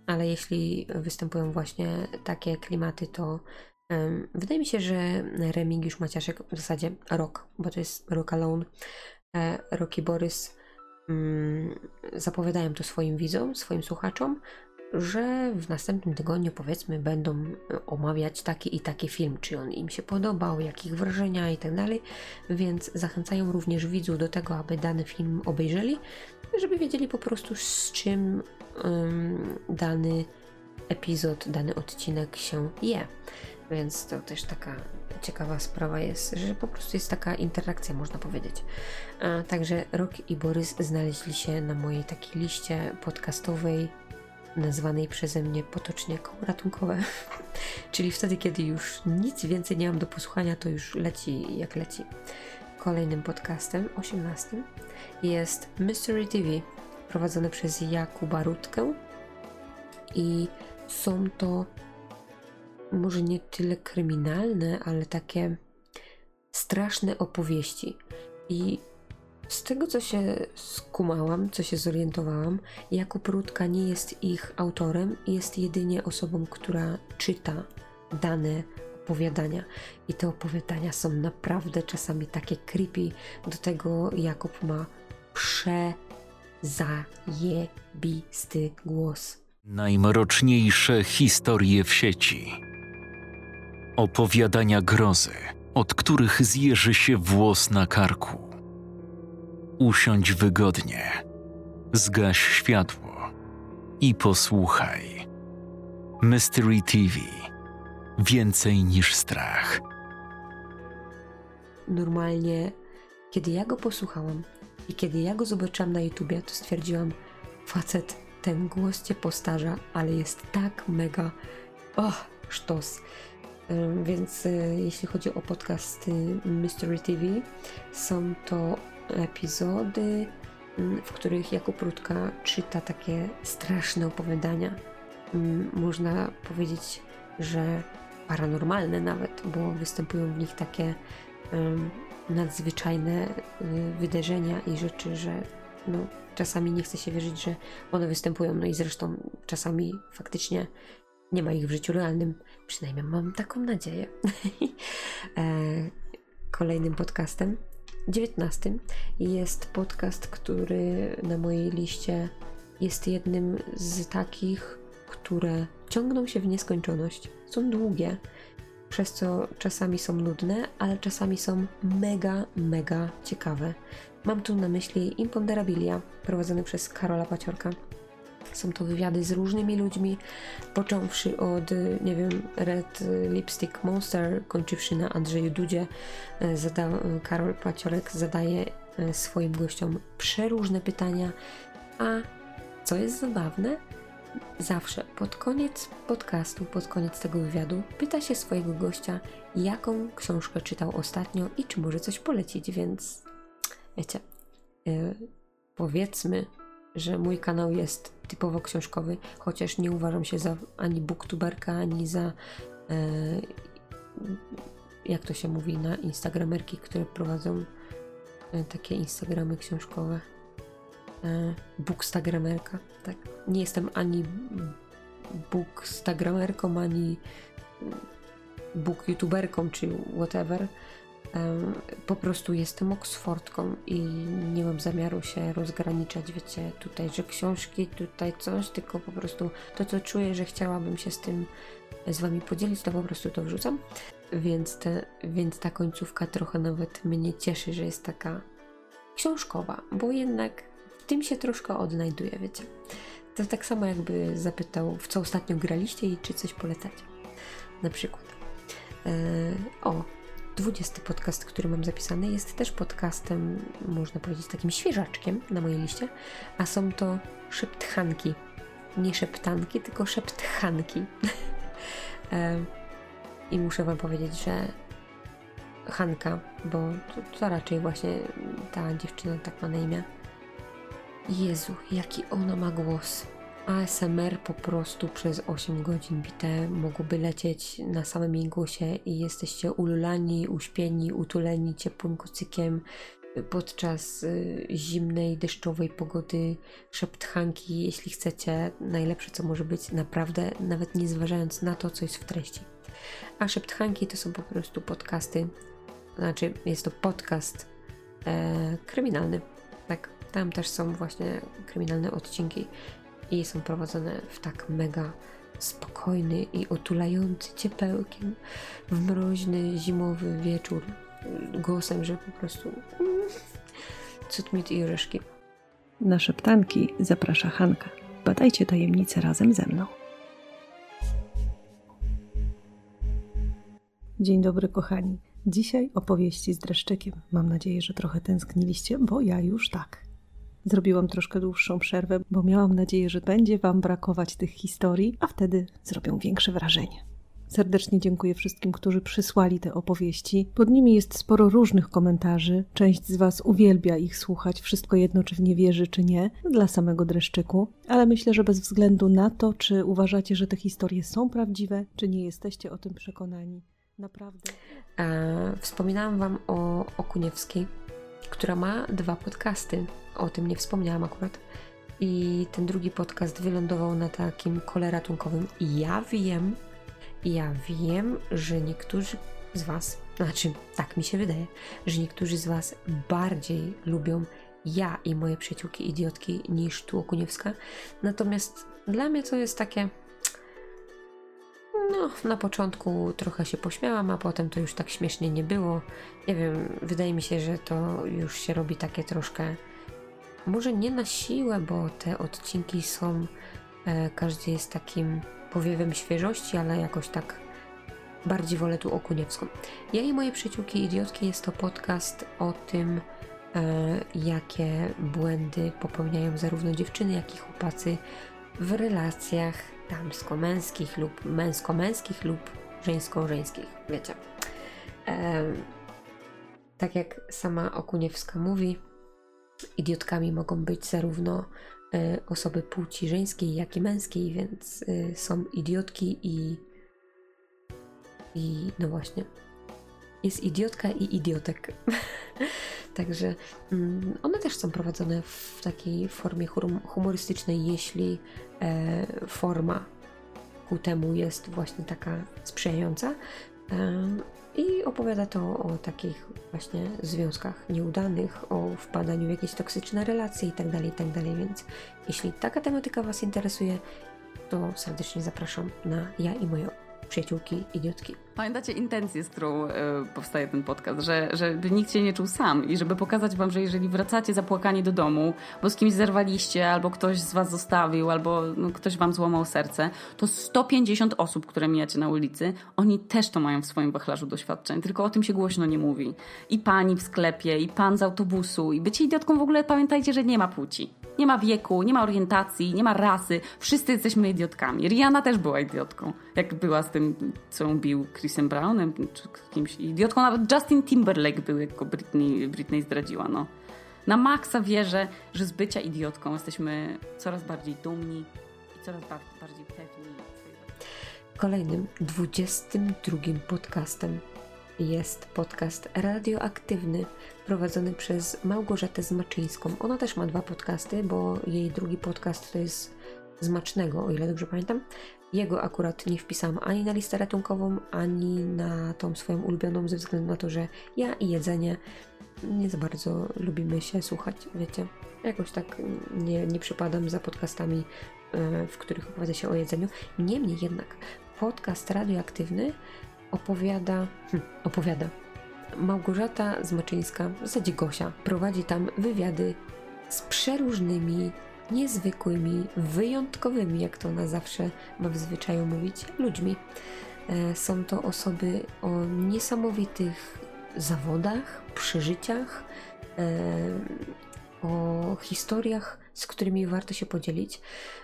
ale jeśli występują właśnie takie klimaty, to em, wydaje mi się, że Remigiusz Maciaszek, w zasadzie Rock, bo to jest Rock Alone, e, Rocky Borys mm, zapowiadają to swoim widzom, swoim słuchaczom, że w następnym tygodniu powiedzmy będą e, omawiać taki i taki film, czy on im się podobał, jakich wrażenia i tak więc zachęcają również widzów do tego, aby dany film obejrzeli, żeby wiedzieli po prostu z czym ym, dany epizod, dany odcinek się je. Więc to też taka ciekawa sprawa jest, że po prostu jest taka interakcja, można powiedzieć. A, także Rok i Borys znaleźli się na mojej takiej liście podcastowej, nazwanej przeze mnie potocznie koło ratunkowe. Czyli wtedy, kiedy już nic więcej nie mam do posłuchania, to już leci jak leci. Kolejnym podcastem, 18, jest Mystery TV, prowadzony przez Jakuba Rutkę. I są to może nie tyle kryminalne, ale takie straszne opowieści. I z tego, co się skumałam, co się zorientowałam, Jakub Rutka nie jest ich autorem, jest jedynie osobą, która czyta dane opowiadania. I te opowiadania są naprawdę czasami takie creepy. Do tego Jakub ma przezajebisty głos. Najmroczniejsze historie w sieci. Opowiadania grozy, od których zjeży się włos na karku. Usiądź wygodnie, zgaś światło i posłuchaj. Mystery TV. Więcej niż strach. normalnie, kiedy ja go posłuchałam i kiedy ja go zobaczyłam na YouTubie, to stwierdziłam, facet, ten głos cię postarza, ale jest tak mega, oh, sztos. Więc y, jeśli chodzi o podcast y, Mystery TV, są to epizody, mm, w których Jakub Rutka czyta takie straszne opowiadania. Mm, Można powiedzieć, że paranormalne nawet, bo występują w nich takie nadzwyczajne y, wydarzenia i rzeczy, że no, czasami nie chce się wierzyć, że one występują. No i zresztą czasami faktycznie nie ma ich w życiu realnym. Przynajmniej mam taką nadzieję. e, kolejnym podcastem, 19, jest podcast, który na mojej liście jest jednym z takich, które ciągną się w nieskończoność. Są długie, przez co czasami są nudne, ale czasami są mega, mega ciekawe. Mam tu na myśli Imponderabilia, prowadzony przez Karola Paciorka. Są to wywiady z różnymi ludźmi, począwszy od, nie wiem, Red Lipstick Monster, kończywszy na Andrzeju Dudzie. E, Zada, Karol Paciorek zadaje e, swoim gościom przeróżne pytania, a co jest zabawne, zawsze pod koniec podcastu, pod koniec tego wywiadu, pyta się swojego gościa, jaką książkę czytał ostatnio i czy może coś polecić, więc wiecie, yy, powiedzmy, że mój kanał jest typowo książkowy, chociaż nie uważam się za ani booktuberka, ani za yy, jak to się mówi na instagramerki, które prowadzą yy, takie instagramy książkowe. Yy, bookstagramerka, tak. Nie jestem ani bookstagramerką, ani book youtuberką, czy whatever. Po prostu jestem Oxfordką i nie mam zamiaru się rozgraniczać, wiecie, tutaj, że książki, tutaj coś, tylko po prostu to, co czuję, że chciałabym się z tym z wami podzielić, to po prostu to wrzucam. Więc, te, więc ta końcówka trochę nawet mnie cieszy, że jest taka książkowa, bo jednak w tym się troszkę odnajduję, wiecie. To tak samo jakby zapytał, w co ostatnio graliście i czy coś polecacie. Na przykład. Eee, o, 20 podcast, który mam zapisany, jest też podcastem, można powiedzieć, takim świeżaczkiem na mojej liście, a są to szeptchanki. Nie szeptanki, tylko szeptchanki. eee, I muszę Wam powiedzieć, że Hanka, bo to, to raczej właśnie ta dziewczyna tak ma na imię, Jezu, jaki ona ma głos. ASMR po prostu przez 8 godzin bite mogłoby lecieć na samym głosie i jesteście ululani, uśpieni, utuleni ciepłym kocykiem podczas y, zimnej, deszczowej pogody, szeptchanki, jeśli chcecie, najlepsze co może być, naprawdę, nawet nie zważając na to, co jest w treści. A szeptchanki to są po prostu podcasty, znaczy jest to podcast e, kryminalny, tak, tam też są właśnie kryminalne odcinki i są prowadzone w tak mega spokojny i otulający ciepełkiem w mroźny, zimowy wieczór głosem, że po prostu cud mit i orzeszki. Na szeptanki zaprasza Hanka. Badajcie tajemnice razem ze mną. Dzień dobry, kochani. Dzisiaj opowieści z dreszczykiem. Mam nadzieję, że trochę tęskniliście, bo ja już tak. Zrobiłam troszkę dłuższą przerwę, bo miałam nadzieję, że będzie Wam brakować tych historii, a wtedy zrobią większe wrażenie. Serdecznie dziękuję wszystkim, którzy przysłali te opowieści. Pod nimi jest sporo różnych komentarzy. Część z Was uwielbia ich słuchać, wszystko jedno, czy w nie wierzy, czy nie, dla samego dreszczyku. Ale myślę, że bez względu na to, czy uważacie, że te historie są prawdziwe, czy nie jesteście o tym przekonani, naprawdę. E, wspominałam Wam o Okuniewskiej, która ma dwa podcasty. O tym nie wspomniałam akurat. I ten drugi podcast wylądował na takim kole ratunkowym. I ja wiem, ja wiem, że niektórzy z Was, znaczy tak mi się wydaje, że niektórzy z Was bardziej lubią ja i moje przyjaciółki idiotki niż tu Okuniewska. Natomiast dla mnie to jest takie. No, na początku trochę się pośmiałam, a potem to już tak śmiesznie nie było. Nie wiem, wydaje mi się, że to już się robi takie troszkę. Może nie na siłę, bo te odcinki są. E, każdy jest takim powiewem świeżości, ale jakoś tak bardziej wolę tu Okuniewską. Ja i moje przyjaciółki idiotki jest to podcast o tym, e, jakie błędy popełniają zarówno dziewczyny, jak i chłopacy w relacjach damsko-męskich lub męsko-męskich lub żeńsko-żeńskich, wiecie. E, tak jak sama Okuniewska mówi, idiotkami mogą być zarówno e, osoby płci żeńskiej, jak i męskiej, więc e, są idiotki i I no właśnie, jest idiotka i idiotek. Także mm, one też są prowadzone w takiej formie humorystycznej, jeśli e, forma ku temu jest właśnie taka sprzyjająca. E, I opowiada to o takich właśnie związkach nieudanych, o wpadaniu w jakieś toksyczne relacje itd., tak itd. Tak Więc jeśli taka tematyka Was interesuje, to serdecznie zapraszam na ja i moje przyjaciółki idiotki. Pamiętacie intencję, z którą y, powstaje ten podcast, że, żeby nikt się nie czuł sam i żeby pokazać wam, że jeżeli wracacie zapłakani do domu, bo z kimś zerwaliście, albo ktoś z was zostawił, albo no, ktoś wam złamał serce, to 150 osób, które mijacie na ulicy, oni też to mają w swoim wachlarzu doświadczeń, tylko o tym się głośno nie mówi. I pani w sklepie, i pan z autobusu, i bycie idiotką w ogóle pamiętajcie, że nie ma płci. Nie ma wieku, nie ma orientacji, nie ma rasy. Wszyscy jesteśmy idiotkami. Rihanna też była idiotką. Jak była z tym, co ją bił Chrisem Brownem, czy kimś idiotką. Nawet Justin Timberlake był, jak go Britney, Britney zdradziła. No. Na maksa wierzę, że z bycia idiotką jesteśmy coraz bardziej dumni i coraz bardziej pewni. Kolejnym, 22 podcastem jest podcast radioaktywny prowadzony przez Małgorzatę Zmaczyńską. Ona też ma dwa podcasty, bo jej drugi podcast to jest Zmacznego, o ile dobrze pamiętam. Jego akurat nie wpisałam ani na listę ratunkową, ani na tą swoją ulubioną, ze względu na to, że ja i jedzenie nie za bardzo lubimy się słuchać, wiecie. Jakoś tak nie, nie przypadam za podcastami, e, w których opowiada się o jedzeniu. Niemniej jednak podcast radioaktywny opowiada, hm, opowiada. Małgorzata Zmaczyńska, w zasadzie Gosia, prowadzi tam wywiady z przeróżnymi, niezwykłymi, wyjątkowymi, jak to ona zawsze ma w zwyczaju mówić, ludźmi. E, są to osoby o niesamowitych zawodach, przeżyciach, e, o historiach, z którymi warto się podzielić.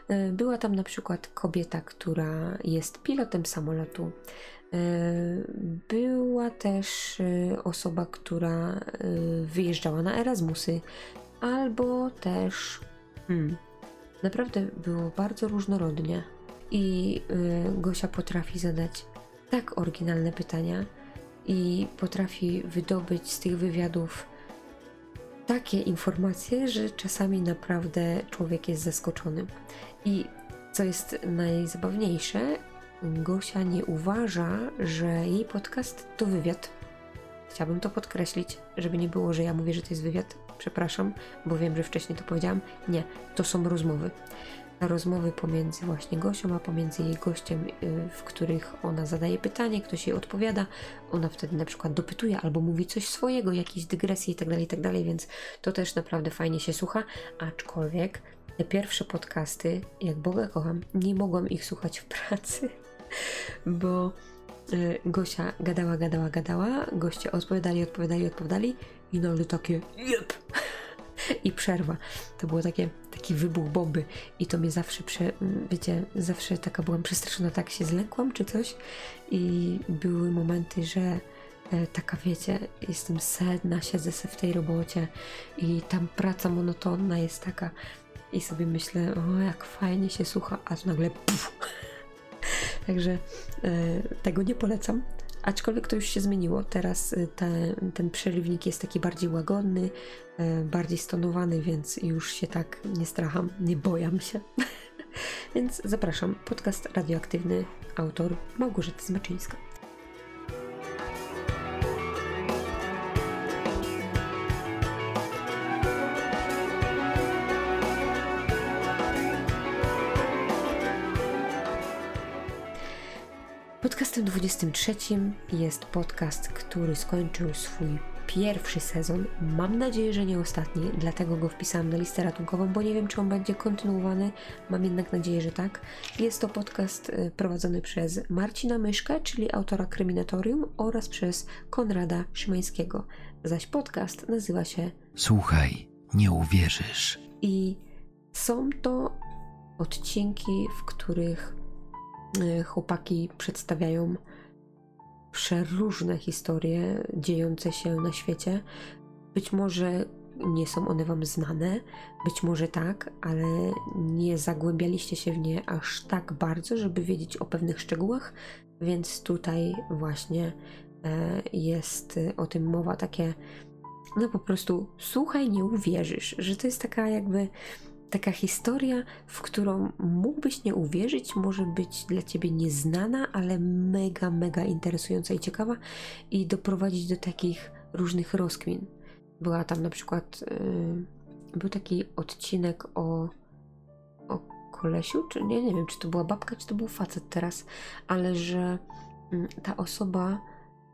E, była tam na przykład kobieta, która jest pilotem samolotu, była też osoba, która wyjeżdżała na Erasmusy, albo też hmm, naprawdę było bardzo różnorodnie. I Gosia potrafi zadać tak oryginalne pytania i potrafi wydobyć z tych wywiadów takie informacje, że czasami naprawdę człowiek jest zaskoczony. I co jest najzabawniejsze, Gosia nie uważa, że jej podcast to wywiad. Chciałabym to podkreślić, żeby nie było, że ja mówię, że to jest wywiad. Przepraszam, bo wiem, że wcześniej to powiedziałam. Nie, to są rozmowy. Rozmowy pomiędzy właśnie Gosią, a pomiędzy jej gościem, y, w których ona zadaje pytanie, ktoś jej odpowiada, ona wtedy na przykład dopytuje albo mówi coś swojego, jakieś dygresje itd., tak itd., tak więc to też naprawdę fajnie się słucha, aczkolwiek te pierwsze podcasty, jak Boga kocham, nie mogłam ich słuchać w pracy bo Gosia gadała, gadała, gadała, goście odpowiadali, odpowiadali, odpowiadali. I nagle takie jep! I przerwa. To było takie, taki wybuch bomby. I to mnie zawsze, prze, wiecie, zawsze taka byłam przestraszona, tak się zlękłam czy coś. I były momenty, że e, taka wiecie, jestem sedna, siedzę sobie w tej robocie. I tam praca monotonna jest taka. I sobie myślę, o jak fajnie się słucha, a nagle puf, Także e, tego nie polecam. Aczkolwiek to już się zmieniło. Teraz te, ten przerywnik jest taki bardziej łagodny, e, bardziej stonowany, więc już się tak nie stracham, nie bojam się. więc zapraszam. Podcast radioaktywny, autor Małgorzata Zmaczyńska. 23 jest podcast, który skończył swój pierwszy sezon. Mam nadzieję, że nie ostatni, dlatego go wpisałam na listę ratunkową, bo nie wiem, czy on będzie kontynuowany. Mam jednak nadzieję, że tak. Jest to podcast y, prowadzony przez Marcina Myszkę, czyli autora Kryminatorium, oraz przez Konrada Szymańskiego. Zaś podcast nazywa się Słuchaj, nie uwierzysz. I są to odcinki, w których chłopaki przedstawiają przeróżne historie dziejące się na świecie. Być może nie są one Wam znane, być może tak, ale nie zagłębialiście się w nie aż tak bardzo, żeby wiedzieć o pewnych szczegółach. Więc tutaj właśnie e, jest o tym mowa, takie no po prostu słuchaj, nie uwierzysz, że to jest taka jakby taka historia, w którą mógłbyś nie uwierzyć, może być dla ciebie nieznana, ale mega, mega interesująca i ciekawa i doprowadzić do takich różnych rozkmin. Była tam na przykład, yy, był taki odcinek o, o kolesiu, czy nie, nie wiem, czy to była babka, czy to był facet teraz, ale że yy, ta osoba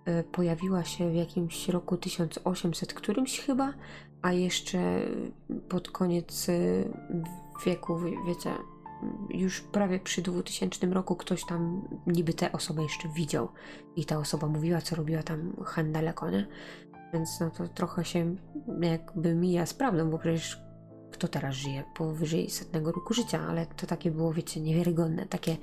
yy, pojawiła się w jakimś roku 1800 którymś chyba, a jeszcze pod koniec y, wieku, wie- wiecie, już prawie przy 2000 roku ktoś tam niby tę osobę jeszcze widział i ta osoba mówiła, co robiła tam hen daleko, nie? Więc no to trochę się jakby mija z prawdą, bo przecież kto teraz żyje powyżej setnego roku życia, ale to takie było, wiecie, niewiarygodne, takie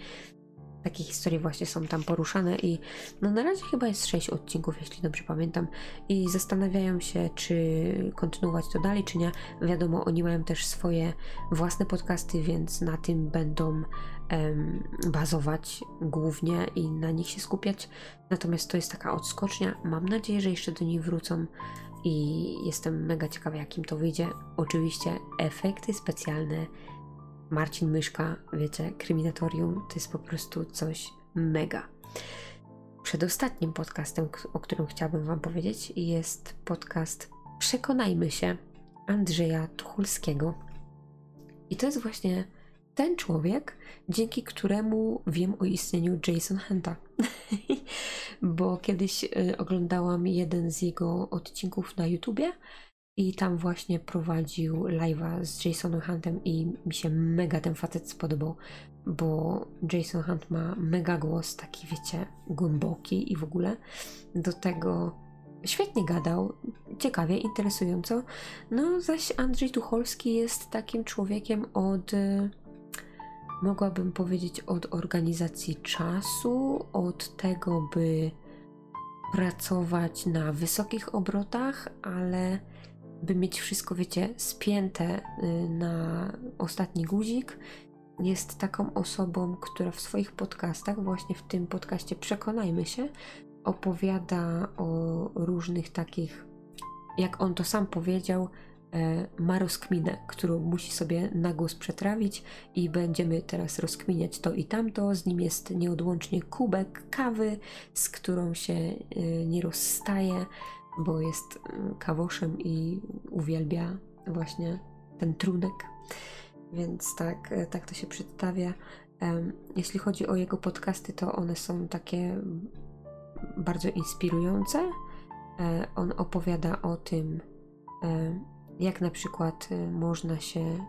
takie historie właśnie są tam poruszane i no na razie chyba jest sześć odcinków, jeśli dobrze pamiętam i zastanawiają się, czy kontynuować to dalej, czy nie. Wiadomo, oni mają też swoje własne podcasty, więc na tym będą em, bazować głównie i na nich się skupiać. Natomiast to jest taka odskocznia. Mam nadzieję, że jeszcze do niej wrócą i jestem mega ciekawa, jakim to wyjdzie. Oczywiście efekty specjalne Marcin Myszka, wiecie, Kryminatorium to jest po prostu coś mega. Przedostatnim podcastem, o którym chciałabym Wam powiedzieć, jest podcast Przekonajmy się Andrzeja Tucholskiego. I to jest właśnie ten człowiek, dzięki któremu wiem o istnieniu Jason Hunta. Bo kiedyś y, oglądałam jeden z jego odcinków na YouTubie i tam właśnie prowadził live'a z Jasonem Huntem i mi się mega ten facet spodobał, bo Jason Hunt ma mega głos, taki wiecie, głęboki i w ogóle. Do tego świetnie gadał, ciekawie, interesująco. No zaś Andrzej Tucholski jest takim człowiekiem od, y, mogłabym powiedzieć, od organizacji czasu, od tego, by pracować na wysokich obrotach, ale by mieć wszystko, wiecie, spięte y, na ostatni guzik. Jest taką osobą, która w swoich podcastach, właśnie w tym podcaście Przekonajmy się, opowiada o różnych takich, jak on to sam powiedział, e, ma rozkminę, którą musi sobie na głos przetrawić i będziemy teraz rozkminiać to i tamto. Z nim jest nieodłącznie kubek kawy, z którą się e, nie rozstaje, bo jest e, kawoszem i uwielbia właśnie ten trunek. Więc tak, e, tak to się przedstawia. Jeśli chodzi o jego podcasty, to one są takie bardzo inspirujące. E, On opowiada o tym, e, jak na przykład e, można się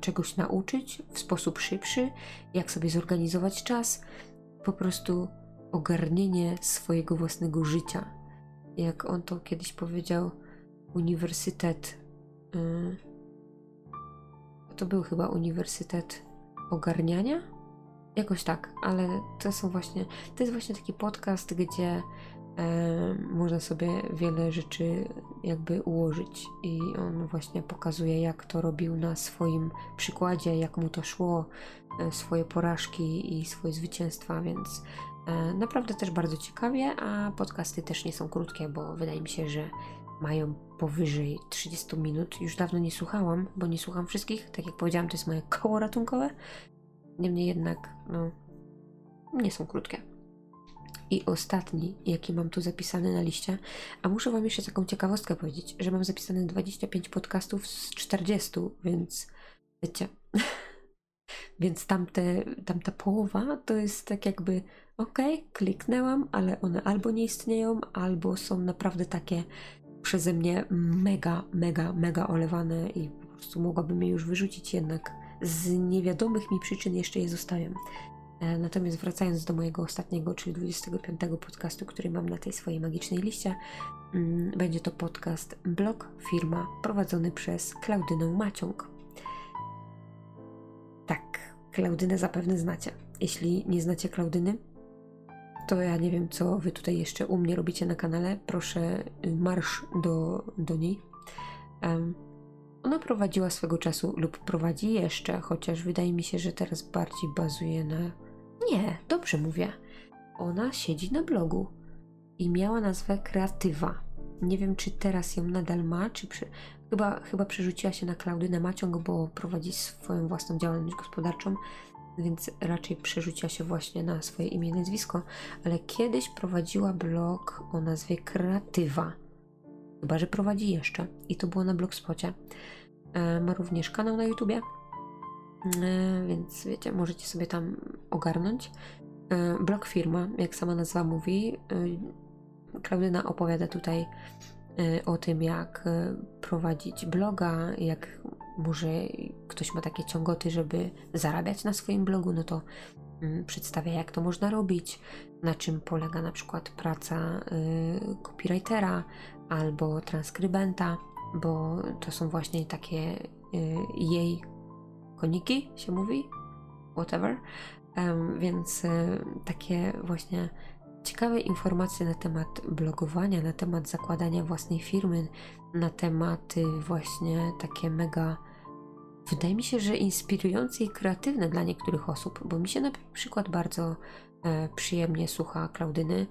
czegoś nauczyć w sposób szybszy, jak sobie zorganizować czas, po prostu ogarnienie swojego własnego życia. Jak on to kiedyś powiedział, uniwersytet. e, To był chyba uniwersytet ogarniania? Jakoś tak, ale to są właśnie, to jest właśnie taki podcast, gdzie e, można sobie wiele rzeczy jakby ułożyć i on właśnie pokazuje, jak to robił na swoim przykładzie, jak mu to szło, e, swoje porażki i swoje zwycięstwa, więc naprawdę też bardzo ciekawie, a podcasty też nie są krótkie, bo wydaje mi się, że mają powyżej 30 minut. Już dawno nie słuchałam, bo nie słucham wszystkich. Tak jak powiedziałam, to jest moje koło ratunkowe. Niemniej jednak, no, nie są krótkie. I ostatni, jaki mam tu zapisany na liście, a muszę Wam jeszcze taką ciekawostkę powiedzieć, że mam zapisane 25 podcastów z 40, więc wiecie. więc tamte, tamta połowa to jest tak jakby, okej, kliknęłam, ale one albo nie istnieją, albo są naprawdę takie przeze mnie mega, mega, mega olewane i po prostu mogłabym je już wyrzucić, jednak z niewiadomych mi przyczyn jeszcze je zostawiam. E, Natomiast wracając do mojego ostatniego, czyli 25 podcastu, który mam na tej swojej magicznej liście, mm, będzie to podcast Blog Firma prowadzony przez Klaudynę Maciąg. Tak, Klaudynę zapewne znacie. Jeśli nie znacie Klaudyny, to ja nie wiem, co wy tutaj jeszcze u mnie robicie na kanale. Proszę, y, marsz do, do niej. Em, ona prowadziła swego czasu lub prowadzi jeszcze, chociaż wydaje mi się, że teraz bardziej bazuje na. Nie, dobrze mówię. ona siedzi na blogu i miała nazwę Kreatywa. Nie wiem, czy teraz ją nadal ma, czy przy... chyba, chyba przerzuciła się na Klaudynę Maciąg, bo prowadzi swoją własną działalność gospodarczą, więc raczej przerzuciła się właśnie na swoje imię i nazwisko, ale kiedyś prowadziła blog o nazwie Kreatywa. Chyba, że prowadzi jeszcze. I to było na Blogspocie. E, ma również kanał na YouTubie, e, więc wiecie, możecie sobie tam ogarnąć. E, blog firma, jak sama nazwa mówi. Klaudyna opowiada tutaj o tym, jak prowadzić bloga, jak może ktoś ma takie ciągoty, żeby zarabiać na swoim blogu, no to mm, przedstawia, jak to można robić, na czym polega na przykład praca y, copywritera albo transkrybenta, bo to są właśnie takie y, jej koniki, się mówi, whatever. Więc y, takie właśnie ciekawe informacje na temat blogowania, na temat zakładania własnej firmy, na tematy właśnie takie mega wydaje mi się, że inspirujące i kreatywne dla niektórych osób, bo mi się na przykład bardzo e, przyjemnie słucha Klaudyny.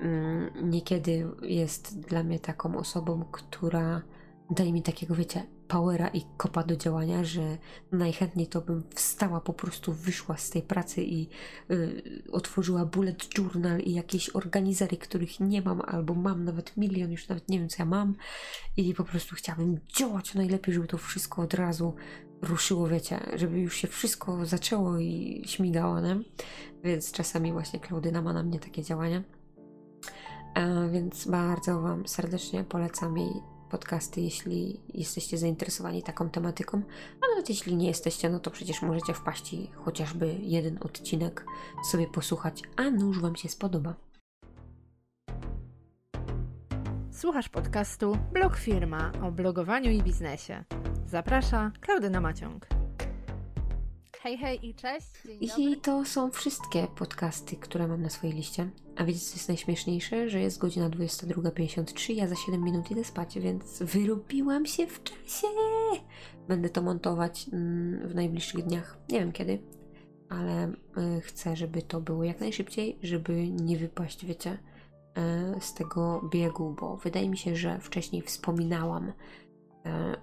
Mm, niekiedy jest dla mnie taką osobą, która daje mi takiego, wiecie, powera i kopa do działania, że najchętniej to bym wstała, po prostu wyszła z tej pracy i y, otworzyła bullet journal i jakieś organizery, których nie mam, albo mam nawet milion, już nawet nie wiem co ja mam i po prostu chciałabym działać najlepiej, żeby to wszystko od razu ruszyło, wiecie, żeby już się wszystko zaczęło i śmigało, nie? Więc czasami właśnie Klaudyna ma na mnie takie działania. E, więc bardzo Wam serdecznie polecam jej podcasty, jeśli jesteście zainteresowani taką tematyką. A nawet jeśli nie jesteście, no to przecież możecie wpaść i chociażby jeden odcinek sobie posłuchać, a nuż Wam się spodoba. Słuchasz podcastu Blog Firma o blogowaniu i biznesie. Zaprasza Klaudyna Maciąg. Hej, hej i cześć. Dzień dobry. I to są wszystkie podcasty, które mam na swojej liście. A wiecie, co jest najśmieszniejsze? Że jest godzina 22.53, ja za 7 minut idę spać, więc wyrobiłam się w czasie. Będę to montować mm, w najbliższych dniach. Nie wiem kiedy, ale y, chcę, żeby to było jak najszybciej, żeby nie wypaść, wiecie, y, z tego biegu, bo wydaje mi się, że wcześniej wspominałam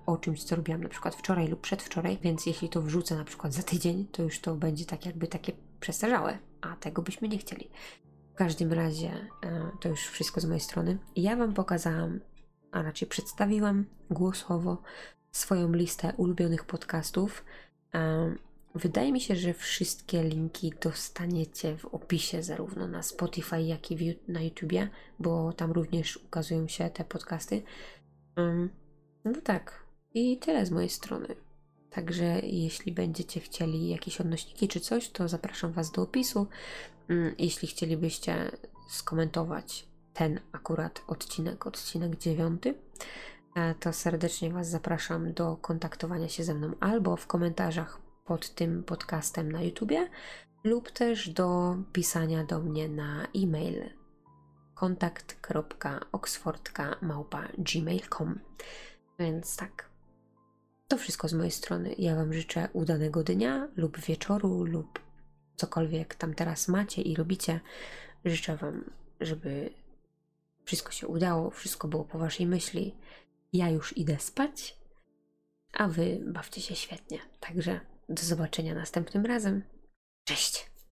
o czymś, co robiłam na przykład wczoraj lub przedwczoraj, więc jeśli to wrzucę na przykład za tydzień, to już to będzie tak jakby takie przestarzałe, a tego byśmy nie chcieli. W każdym razie e, to już wszystko z mojej strony. Ja Wam pokazałam, a raczej przedstawiłam głosowo swoją listę ulubionych podcastów. E, Wydaje mi się, że wszystkie linki dostaniecie w opisie, zarówno na Spotify, jak i na YouTubie, bo tam również ukazują się te podcasty. No tak, i tyle z mojej strony. Także jeśli będziecie chcieli jakieś odnośniki czy coś, to zapraszam Was do opisu. Ym, Jeśli chcielibyście skomentować ten akurat odcinek, odcinek dziewiąty, e, to serdecznie Was zapraszam do kontaktowania się ze mną albo w komentarzach pod tym podcastem na YouTubie, lub też do pisania do mnie na e-mail kontakt.oxfordka.gmail.com Więc tak, to wszystko z mojej strony. Ja Wam życzę udanego dnia lub wieczoru lub cokolwiek tam teraz macie i robicie. Życzę Wam, żeby wszystko się udało, wszystko było po Waszej myśli. Ja już idę spać, a Wy bawcie się świetnie. Także do zobaczenia następnym razem. Cześć!